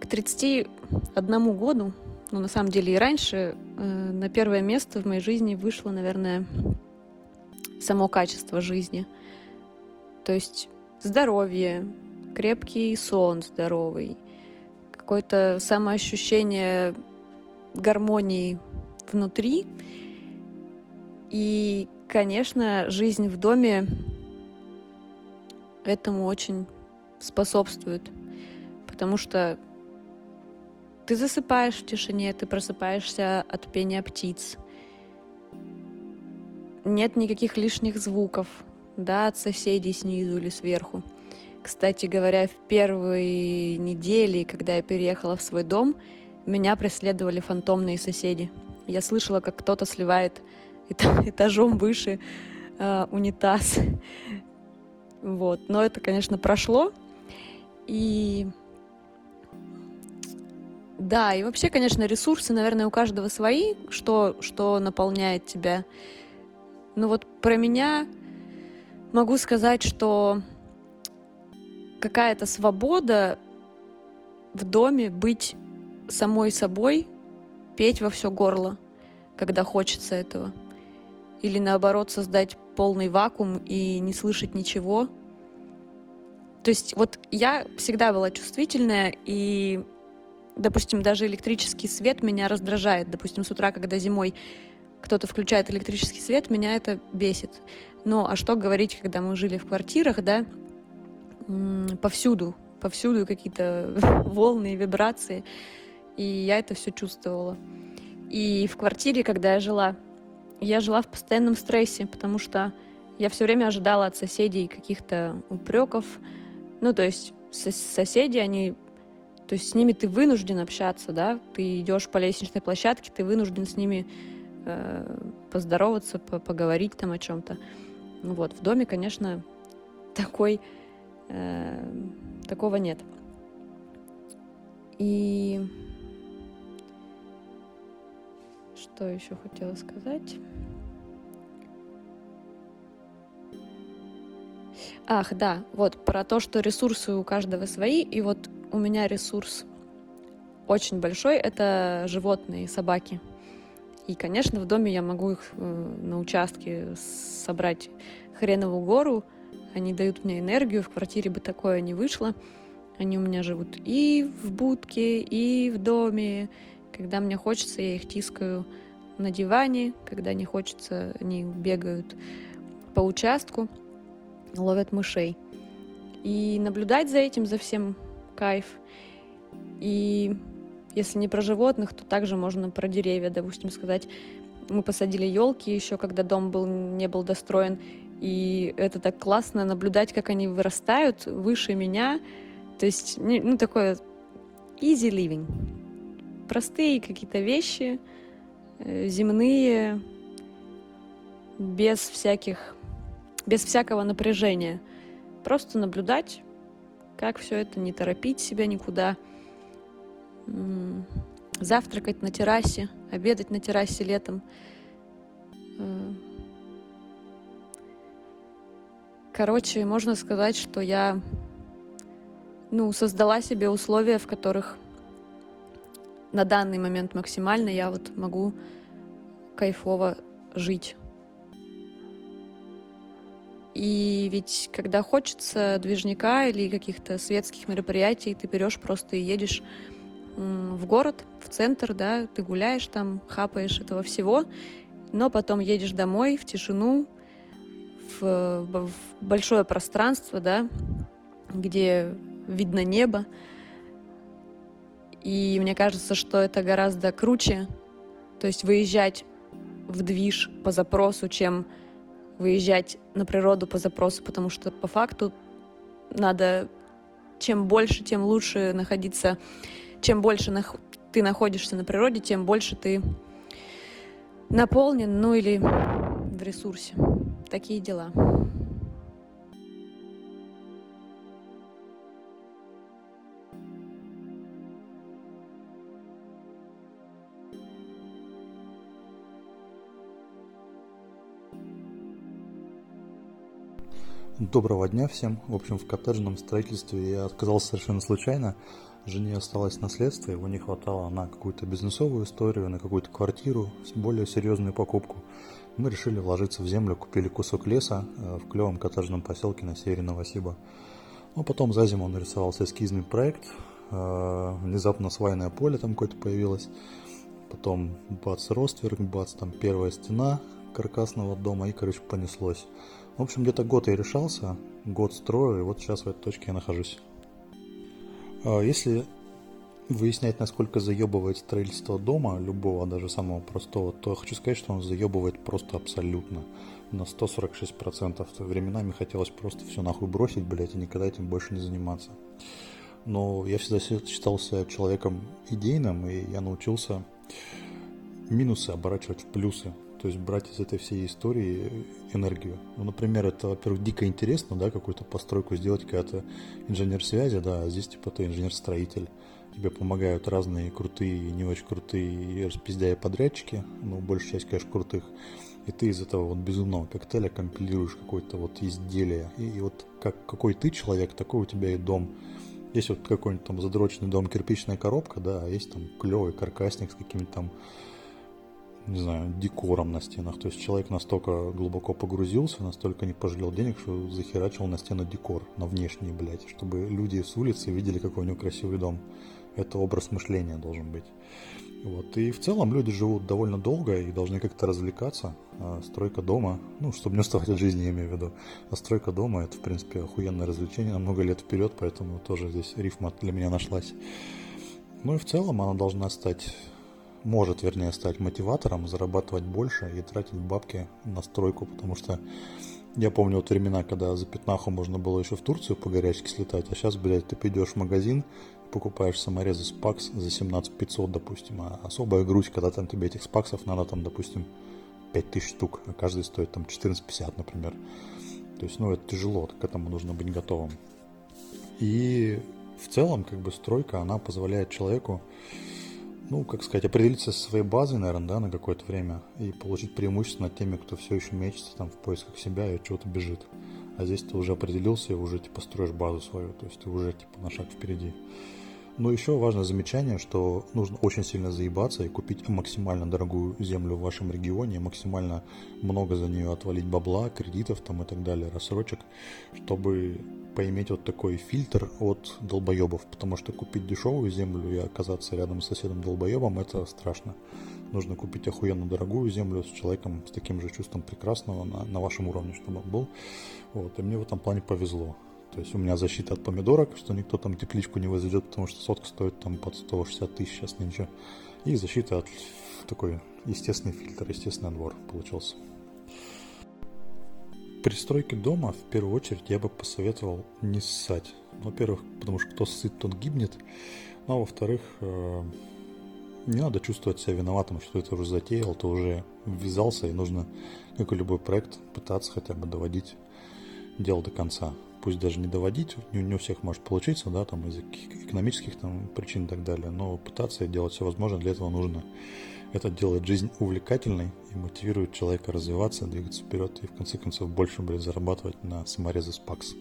К 31 году, ну на самом деле и раньше, э, на первое место в моей жизни вышло, наверное, само качество жизни. То есть здоровье, крепкий сон здоровый, какое-то самоощущение гармонии внутри. И, конечно, жизнь в доме этому очень способствует, потому что ты засыпаешь в тишине, ты просыпаешься от пения птиц, нет никаких лишних звуков, да, от соседей снизу или сверху. Кстати говоря, в первые недели, когда я переехала в свой дом, меня преследовали фантомные соседи. Я слышала, как кто-то сливает [laughs] этажом выше э, унитаз. Вот. Но это, конечно, прошло. И да, и вообще, конечно, ресурсы, наверное, у каждого свои, что, что наполняет тебя. Ну вот про меня могу сказать, что какая-то свобода в доме быть самой собой, петь во все горло, когда хочется этого. Или наоборот создать полный вакуум и не слышать ничего. То есть вот я всегда была чувствительная, и, допустим, даже электрический свет меня раздражает. Допустим, с утра, когда зимой кто-то включает электрический свет, меня это бесит. Ну, а что говорить, когда мы жили в квартирах, да, повсюду, повсюду какие-то [laughs] волны и вибрации, и я это все чувствовала. И в квартире, когда я жила, я жила в постоянном стрессе, потому что я все время ожидала от соседей каких-то упреков. Ну, то есть соседи, они то есть с ними ты вынужден общаться, да, ты идешь по лестничной площадке, ты вынужден с ними Э, поздороваться, поговорить там о чем-то. Ну вот, в доме, конечно, такой, э, такого нет. И что еще хотела сказать? Ах, да, вот про то, что ресурсы у каждого свои, и вот у меня ресурс очень большой, это животные, собаки. И, конечно, в доме я могу их э, на участке собрать хреновую гору, они дают мне энергию, в квартире бы такое не вышло. Они у меня живут и в будке, и в доме. Когда мне хочется, я их тискаю на диване. Когда не хочется, они бегают по участку, ловят мышей. И наблюдать за этим, за всем кайф. И если не про животных, то также можно про деревья, допустим, сказать. Мы посадили елки еще, когда дом был, не был достроен. И это так классно наблюдать, как они вырастают выше меня. То есть, ну, такое easy living. Простые какие-то вещи, э, земные, без всяких, без всякого напряжения. Просто наблюдать, как все это, не торопить себя никуда. Завтракать на террасе, обедать на террасе летом. Э, короче, можно сказать, что я ну, создала себе условия, в которых на данный момент максимально я вот могу кайфово жить. И ведь когда хочется движника или каких-то светских мероприятий, ты берешь просто и едешь в город, в центр, да, ты гуляешь там, хапаешь этого всего, но потом едешь домой в тишину, в, в большое пространство, да, где видно небо. И мне кажется, что это гораздо круче, то есть выезжать в движ по запросу, чем выезжать на природу по запросу, потому что по факту надо чем больше, тем лучше находиться, чем больше нах ты находишься на природе, тем больше ты наполнен, ну или в ресурсе. Такие дела. Доброго дня всем. В общем, в коттеджном строительстве я отказался совершенно случайно. Жене осталось наследство, его не хватало на какую-то бизнесовую историю, на какую-то квартиру, более серьезную покупку. Мы решили вложиться в землю, купили кусок леса э, в клевом коттеджном поселке на севере Новосиба. Ну, потом за зиму нарисовался эскизный проект, э, внезапно свайное поле там какое-то появилось, потом бац, ростверк, бац, там первая стена каркасного дома и, короче, понеслось. В общем, где-то год я решался, год строю, и вот сейчас в этой точке я нахожусь. А, если выяснять, насколько заебывает строительство дома, любого, даже самого простого, то я хочу сказать, что он заебывает просто абсолютно. На 146%. Временами хотелось просто все нахуй бросить, блядь, и никогда этим больше не заниматься. Но я всегда считался человеком идейным, и я научился минусы оборачивать в плюсы то есть брать из этой всей истории энергию. Ну, например, это, во-первых, дико интересно, да, какую-то постройку сделать, когда ты инженер связи, да, а здесь, типа, ты инженер-строитель. Тебе помогают разные крутые и не очень крутые распиздяя подрядчики, ну, большая часть, конечно, крутых. И ты из этого вот безумного коктейля компилируешь какое-то вот изделие. И, и вот как, какой ты человек, такой у тебя и дом. Есть вот какой-нибудь там задроченный дом, кирпичная коробка, да, а есть там клевый каркасник с какими-то там не знаю, декором на стенах. То есть человек настолько глубоко погрузился, настолько не пожалел денег, что захерачил на стену декор, на внешний, блядь, чтобы люди с улицы видели, какой у него красивый дом. Это образ мышления должен быть. Вот. И в целом люди живут довольно долго и должны как-то развлекаться. А стройка дома, ну, чтобы не уставать от жизни, я имею в виду. А стройка дома это, в принципе, охуенное развлечение на много лет вперед, поэтому тоже здесь рифма для меня нашлась. Ну и в целом она должна стать может, вернее, стать мотиватором, зарабатывать больше и тратить бабки на стройку, потому что я помню вот времена, когда за пятнаху можно было еще в Турцию по горячке слетать, а сейчас, блядь, ты пойдешь в магазин, покупаешь саморезы спакс за 17 500, допустим, а особая грудь, когда там тебе этих спаксов надо там, допустим, 5000 штук, а каждый стоит там 14,50, например. То есть, ну, это тяжело, к этому нужно быть готовым. И в целом, как бы стройка, она позволяет человеку, ну, как сказать, определиться со своей базой, наверное, да, на какое-то время и получить преимущество над теми, кто все еще мечется там в поисках себя и чего-то бежит. А здесь ты уже определился и уже, типа, строишь базу свою, то есть ты уже, типа, на шаг впереди. Но еще важное замечание, что нужно очень сильно заебаться и купить максимально дорогую землю в вашем регионе, максимально много за нее отвалить бабла, кредитов там и так далее, рассрочек, чтобы поиметь вот такой фильтр от долбоебов, потому что купить дешевую землю и оказаться рядом с соседом долбоебом это страшно. Нужно купить охуенно дорогую землю с человеком с таким же чувством прекрасного на, на вашем уровне, чтобы он был. Вот, и мне в этом плане повезло. То есть у меня защита от помидорок, что никто там тепличку не возведет, потому что сотка стоит там под 160 тысяч сейчас нынче. И защита от такой естественный фильтр, естественный двор получился. При стройке дома в первую очередь я бы посоветовал не ссать. Во-первых, потому что кто ссыт, тот гибнет. Ну а во-вторых, э, не надо чувствовать себя виноватым, что ты уже затеял, ты уже ввязался, и нужно, как и любой проект, пытаться хотя бы доводить дело до конца пусть даже не доводить, не, не у всех может получиться, да, там из экономических там причин и так далее, но пытаться делать все возможное для этого нужно. Это делает жизнь увлекательной и мотивирует человека развиваться, двигаться вперед и в конце концов больше будет зарабатывать на саморезы Спакс.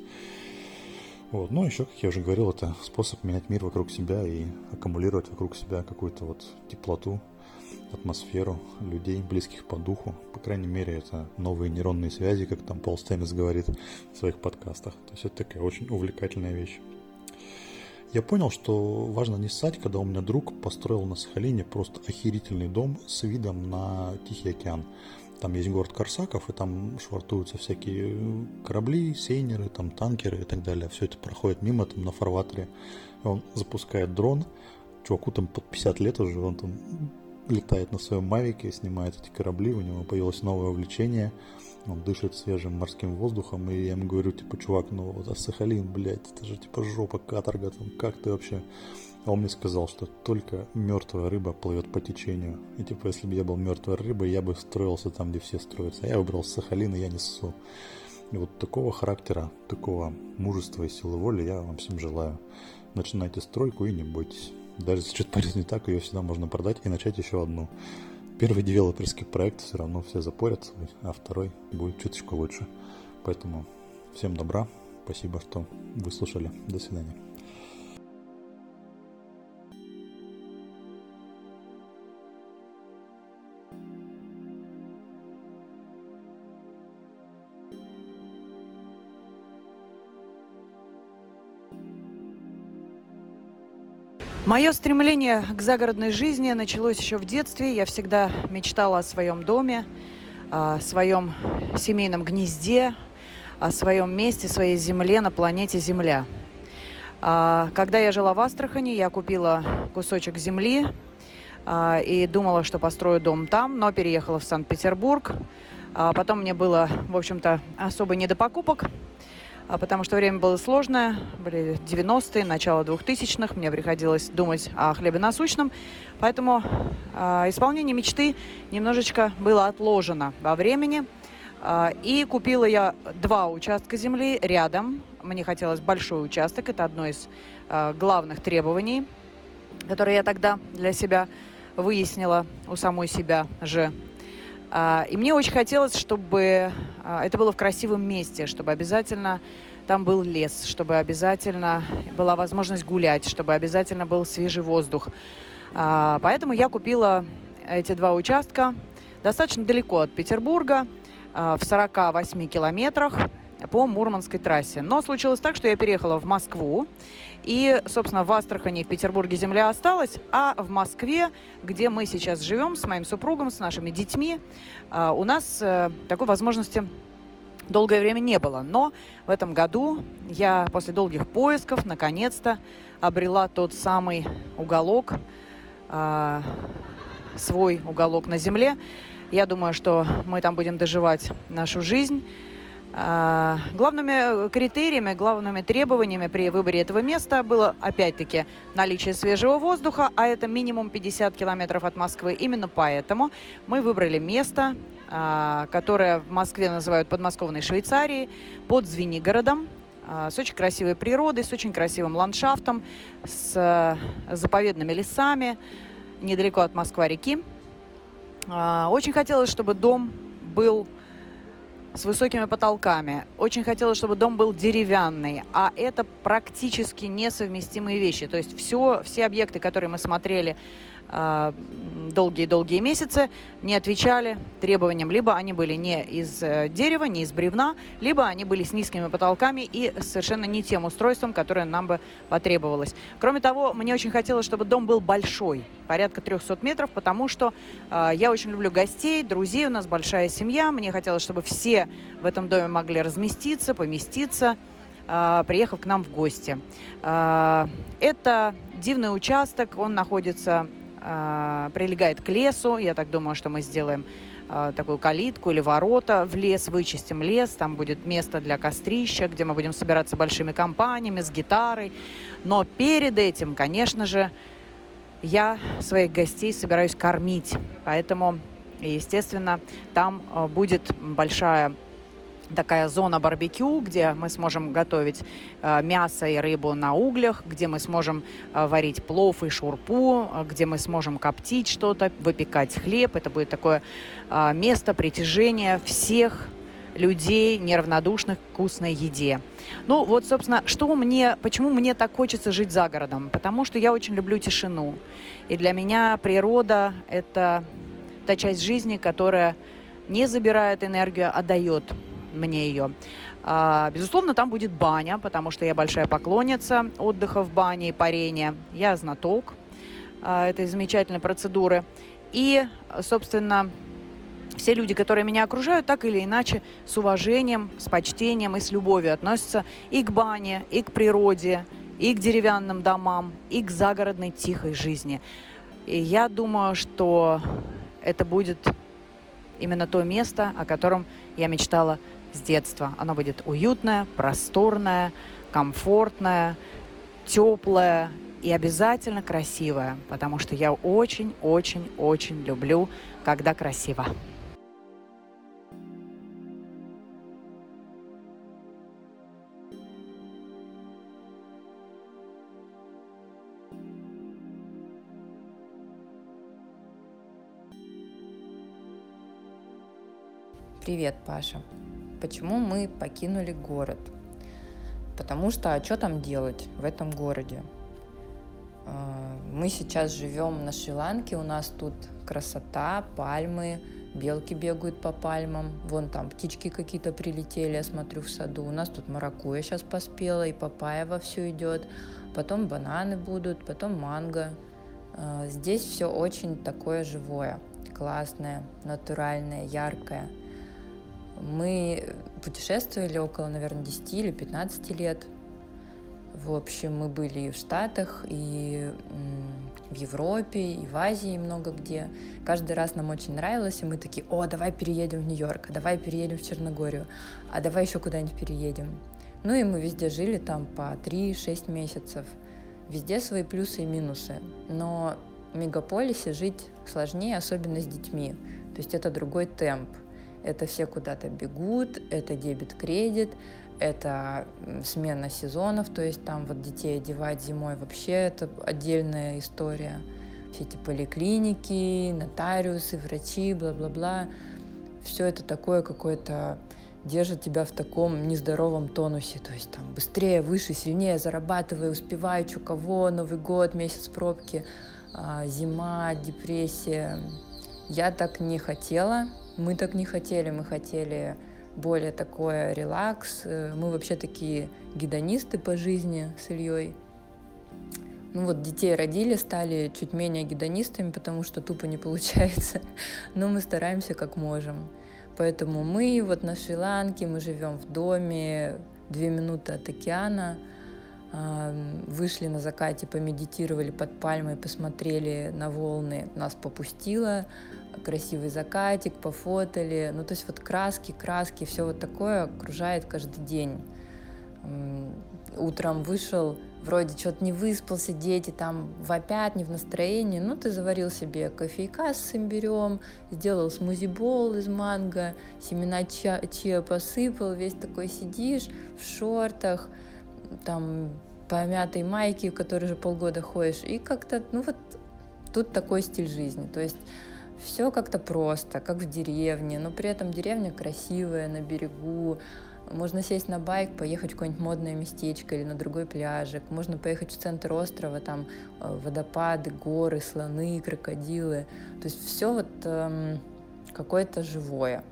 Вот. Ну, еще, как я уже говорил, это способ менять мир вокруг себя и аккумулировать вокруг себя какую-то вот теплоту, атмосферу людей, близких по духу. По крайней мере, это новые нейронные связи, как там Пол Стэмис говорит в своих подкастах. То есть это такая очень увлекательная вещь. Я понял, что важно не ссать, когда у меня друг построил на Сахалине просто охерительный дом с видом на Тихий океан. Там есть город Корсаков, и там швартуются всякие корабли, сейнеры, там танкеры и так далее. Все это проходит мимо там на фарватере. Он запускает дрон, чуваку там под 50 лет уже, он там летает на своем Мавике, снимает эти корабли, у него появилось новое увлечение, он дышит свежим морским воздухом, и я ему говорю, типа, чувак, ну вот а Сахалин, блядь, это же типа жопа, каторга, там, как ты вообще? А он мне сказал, что только мертвая рыба плывет по течению. И типа, если бы я был мертвой рыбой, я бы строился там, где все строятся. А я выбрал Сахалин, и я не ссу. И вот такого характера, такого мужества и силы воли я вам всем желаю. Начинайте стройку и не бойтесь. Даже если что-то пойдет не так, ее всегда можно продать и начать еще одну. Первый девелоперский проект все равно все запорят, а второй будет чуточку лучше. Поэтому всем добра, спасибо, что выслушали. До свидания. Мое стремление к загородной жизни началось еще в детстве. Я всегда мечтала о своем доме, о своем семейном гнезде, о своем месте, своей земле на планете Земля. А, когда я жила в Астрахани, я купила кусочек земли а, и думала, что построю дом там, но переехала в Санкт-Петербург. А потом мне было, в общем-то, особо не до покупок. А потому что время было сложное, были 90-е, начало 2000-х, мне приходилось думать о хлебе насущном, поэтому э, исполнение мечты немножечко было отложено во времени. Э, и купила я два участка земли рядом, мне хотелось большой участок, это одно из э, главных требований, которые я тогда для себя выяснила у самой себя же. А, и мне очень хотелось, чтобы а, это было в красивом месте, чтобы обязательно там был лес, чтобы обязательно была возможность гулять, чтобы обязательно был свежий воздух. А, поэтому я купила эти два участка достаточно далеко от Петербурга, в 48 километрах по Мурманской трассе. Но случилось так, что я переехала в Москву, и, собственно, в Астрахани в Петербурге земля осталась, а в Москве, где мы сейчас живем с моим супругом, с нашими детьми, а, у нас э, такой возможности долгое время не было. Но в этом году я после долгих поисков наконец-то обрела тот самый уголок, а, свой уголок на земле. Я думаю, что мы там будем доживать нашу жизнь. А, главными критериями, главными требованиями при выборе этого места было, опять-таки, наличие свежего воздуха, а это минимум 50 километров от Москвы. Именно поэтому мы выбрали место, а, которое в Москве называют подмосковной Швейцарией, под Звенигородом. а, с очень красивой природой, с очень красивым ландшафтом, с э, заповедными лесами, недалеко от Москва-реки. Очень хотелось, чтобы дом был с высокими потолками. Очень хотелось, чтобы дом был деревянный, а это практически несовместимые вещи. То есть все, все объекты, которые мы смотрели долгие-долгие месяцы не отвечали требованиям. Либо они были не из э, дерева, не из бревна, либо они были с низкими потолками и совершенно не тем устройством, которое нам бы потребовалось. Кроме того, мне очень хотелось, чтобы дом был большой, порядка 300 метров, потому что э, я очень люблю гостей, друзей, у нас большая семья. Мне хотелось, чтобы все в этом доме могли разместиться, поместиться э, приехав к нам в гости. Это дивный участок, он находится а, прилегает к лесу. Я так думаю, что мы сделаем а, такую калитку или ворота в лес, вычистим лес, там будет место для кострища, где мы будем собираться большими компаниями с гитарой. Но перед этим, конечно же, я своих гостей собираюсь кормить, поэтому, естественно, там а, будет большая такая зона барбекю, где мы сможем готовить э, мясо и рыбу на углях, где мы сможем э, варить плов и шурпу, э, где мы сможем коптить что-то, выпекать хлеб. Это будет такое место притяжения всех людей, неравнодушных к вкусной еде. Ну вот, собственно, что мне, почему мне так хочется жить за городом? Потому что я очень люблю тишину. И для меня природа – это та часть жизни, которая не забирает энергию, а дает мне ее. А, безусловно, там будет баня, потому что я большая поклонница отдыха в бане и парения. Я знаток а, этой замечательной процедуры. И, собственно, все люди, которые меня окружают, так или иначе с уважением, с почтением и с любовью относятся и к бане, и к природе, и к деревянным домам, и к загородной тихой жизни. И я думаю, что это будет именно то место, о котором я мечтала с детства. Оно будет уютное, просторное, комфортное, теплое и обязательно красивое, потому что я очень-очень-очень люблю, когда красиво. Привет, Паша почему мы покинули город. Потому что, а что там делать в этом городе? А, мы сейчас живем на Шри-Ланке, у нас тут красота, пальмы, белки бегают по пальмам, вон там птички какие-то прилетели, я смотрю в саду, у нас тут маракуя сейчас поспела, и папайя во все идет, потом бананы будут, потом манго. А, здесь все очень такое живое, классное, натуральное, яркое – мы путешествовали около, наверное, 10 или 15 лет. В общем, мы были и в Штатах, и в Европе, и в Азии много где. Каждый раз нам очень нравилось, и мы такие, о, давай переедем в Нью-Йорк, а давай переедем в Черногорию, а давай еще куда-нибудь переедем. Ну и мы везде жили там по 3-6 месяцев. Везде свои плюсы и минусы. Но в мегаполисе жить сложнее, особенно с детьми. То есть это другой темп это все куда-то бегут, это дебет-кредит, это смена сезонов, то есть там вот детей одевать зимой вообще это отдельная история. Все эти поликлиники, нотариусы, врачи, бла-бла-бла. Все это такое какое-то держит тебя в таком нездоровом тонусе. То есть там быстрее, выше, сильнее зарабатывай, успевай, что кого, Новый год, месяц пробки, а, зима, депрессия. Я так не хотела, мы так не хотели, мы хотели более такое релакс. Э, мы вообще такие гедонисты по жизни с Ильей. Ну вот детей родили, стали чуть менее гедонистами, потому что тупо не получается. [laughs] Но мы стараемся как можем. Поэтому мы вот на Шри-Ланке, мы живем в доме, две минуты от океана, вышли на закате, помедитировали под пальмой, посмотрели на волны, нас попустило, красивый закатик, пофотали. Ну, то есть вот краски, краски, все вот такое окружает каждый день. Утром вышел, вроде что-то не выспался, дети там вопят, не в настроении, ну, ты заварил себе кофейка с имбирем, сделал смузи-бол из манго, семена ча чиа посыпал, весь такой сидишь в шортах, там, помятой майке, в которой уже полгода ходишь, и как-то, ну, вот тут такой стиль жизни, то есть все как-то просто, как в деревне, но при этом деревня красивая, на берегу, можно сесть на байк, поехать в какое-нибудь модное местечко или на другой пляжик. Можно поехать в центр острова, там э, водопады, горы, слоны, крокодилы. То есть все вот эм, какое-то живое.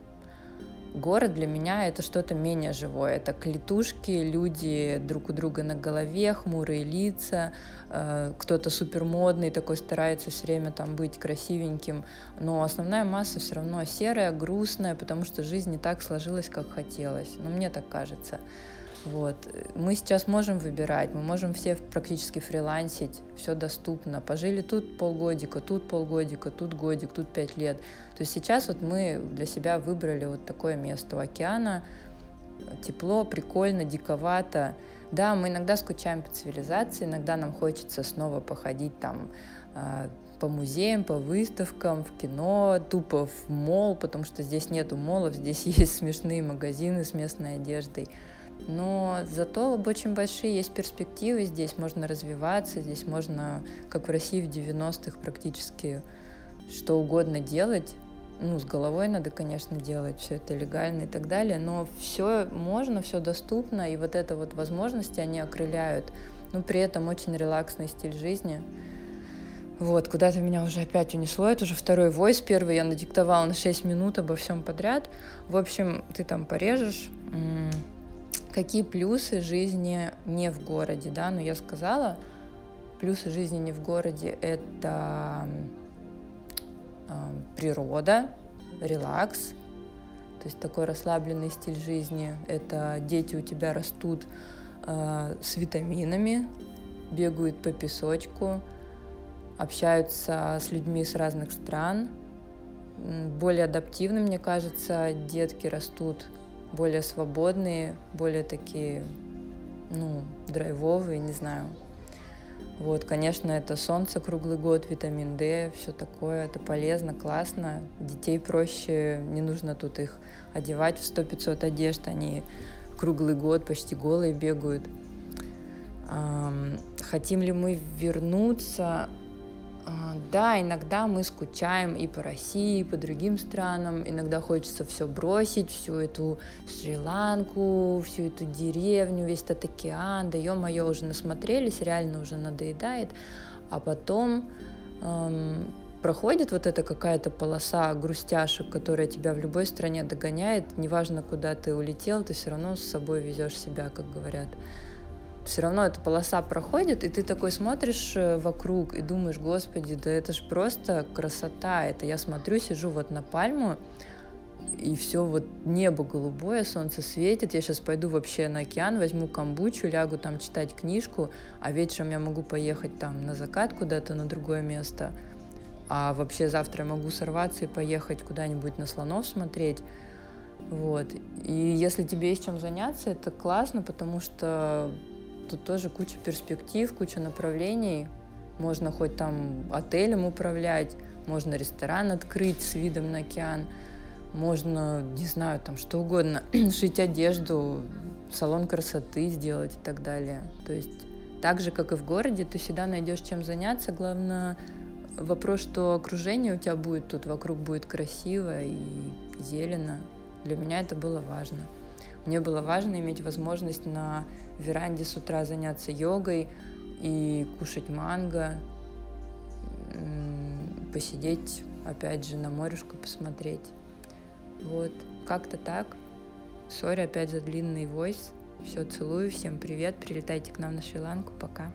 Город для меня это что-то менее живое. Это клетушки, люди друг у друга на голове, хмурые лица, э, кто-то супермодный такой старается все время там быть красивеньким, но основная масса все равно серая, грустная, потому что жизнь не так сложилась, как хотелось. Ну, мне так кажется. Вот. Мы сейчас можем выбирать, мы можем все практически фрилансить, все доступно. Пожили тут полгодика, тут полгодика, тут годик, тут пять лет. То есть сейчас вот мы для себя выбрали вот такое место у океана. Тепло, прикольно, диковато. Да, мы иногда скучаем по цивилизации, иногда нам хочется снова походить там а, по музеям, по выставкам, в кино, тупо в мол, потому что здесь нету молов, здесь [laughs] есть смешные магазины с местной одеждой. Но зато очень большие есть перспективы, здесь можно развиваться, здесь можно, как в России в 90-х, практически что угодно делать. Ну, с головой надо, конечно, делать, все это легально и так далее, но все можно, все доступно, и вот это вот возможности, они окрыляют. Но при этом очень релаксный стиль жизни. Вот, куда-то меня уже опять унесло. Это уже второй войс. Первый я надиктовала на 6 минут обо всем подряд. В общем, ты там порежешь, какие плюсы жизни не в городе, да, но я сказала, плюсы жизни не в городе — это э, природа, релакс, то есть такой расслабленный стиль жизни, это дети у тебя растут э, с витаминами, бегают по песочку, общаются с людьми с разных стран, более адаптивны, мне кажется, детки растут более свободные, более такие, ну, драйвовые, не знаю. Вот, конечно, это солнце круглый год, витамин D, все такое, это полезно, классно. Детей проще, не нужно тут их одевать в 100-500 одежд, они круглый год почти голые бегают. Хотим ли мы вернуться? А, да, иногда мы скучаем и по России, и по другим странам. Иногда хочется все бросить, всю эту Шри-Ланку, всю эту деревню, весь этот океан. Да ё-моё, уже насмотрелись, реально уже надоедает. А потом эм, проходит вот эта какая-то полоса грустяшек, которая тебя в любой стране догоняет. Неважно, куда ты улетел, ты все равно с собой везешь себя, как говорят все равно эта полоса проходит, и ты такой смотришь э, вокруг и думаешь, господи, да это ж просто красота. Это я смотрю, сижу вот на пальму, и все вот небо голубое, солнце светит. Я сейчас пойду вообще на океан, возьму камбучу, лягу там читать книжку, а вечером я могу поехать там на закат куда-то на другое место. А вообще завтра я могу сорваться и поехать куда-нибудь на слонов смотреть. Вот. И если тебе есть чем заняться, это классно, потому что тут тоже куча перспектив, куча направлений. Можно хоть там отелем управлять, можно ресторан открыть с видом на океан, можно, не знаю, там что угодно, [clears throat] шить одежду, салон красоты сделать и так далее. То есть так же, как и в городе, ты всегда найдешь чем заняться. Главное, вопрос, что окружение у тебя будет тут, вокруг будет красиво и зелено. Для меня это было важно. Мне было важно иметь возможность на веранде с утра заняться йогой и кушать манго, посидеть, опять же, на морюшку посмотреть. Вот, как-то так. Сори опять за длинный войс. Все, целую, всем привет, прилетайте к нам на Шри-Ланку, пока.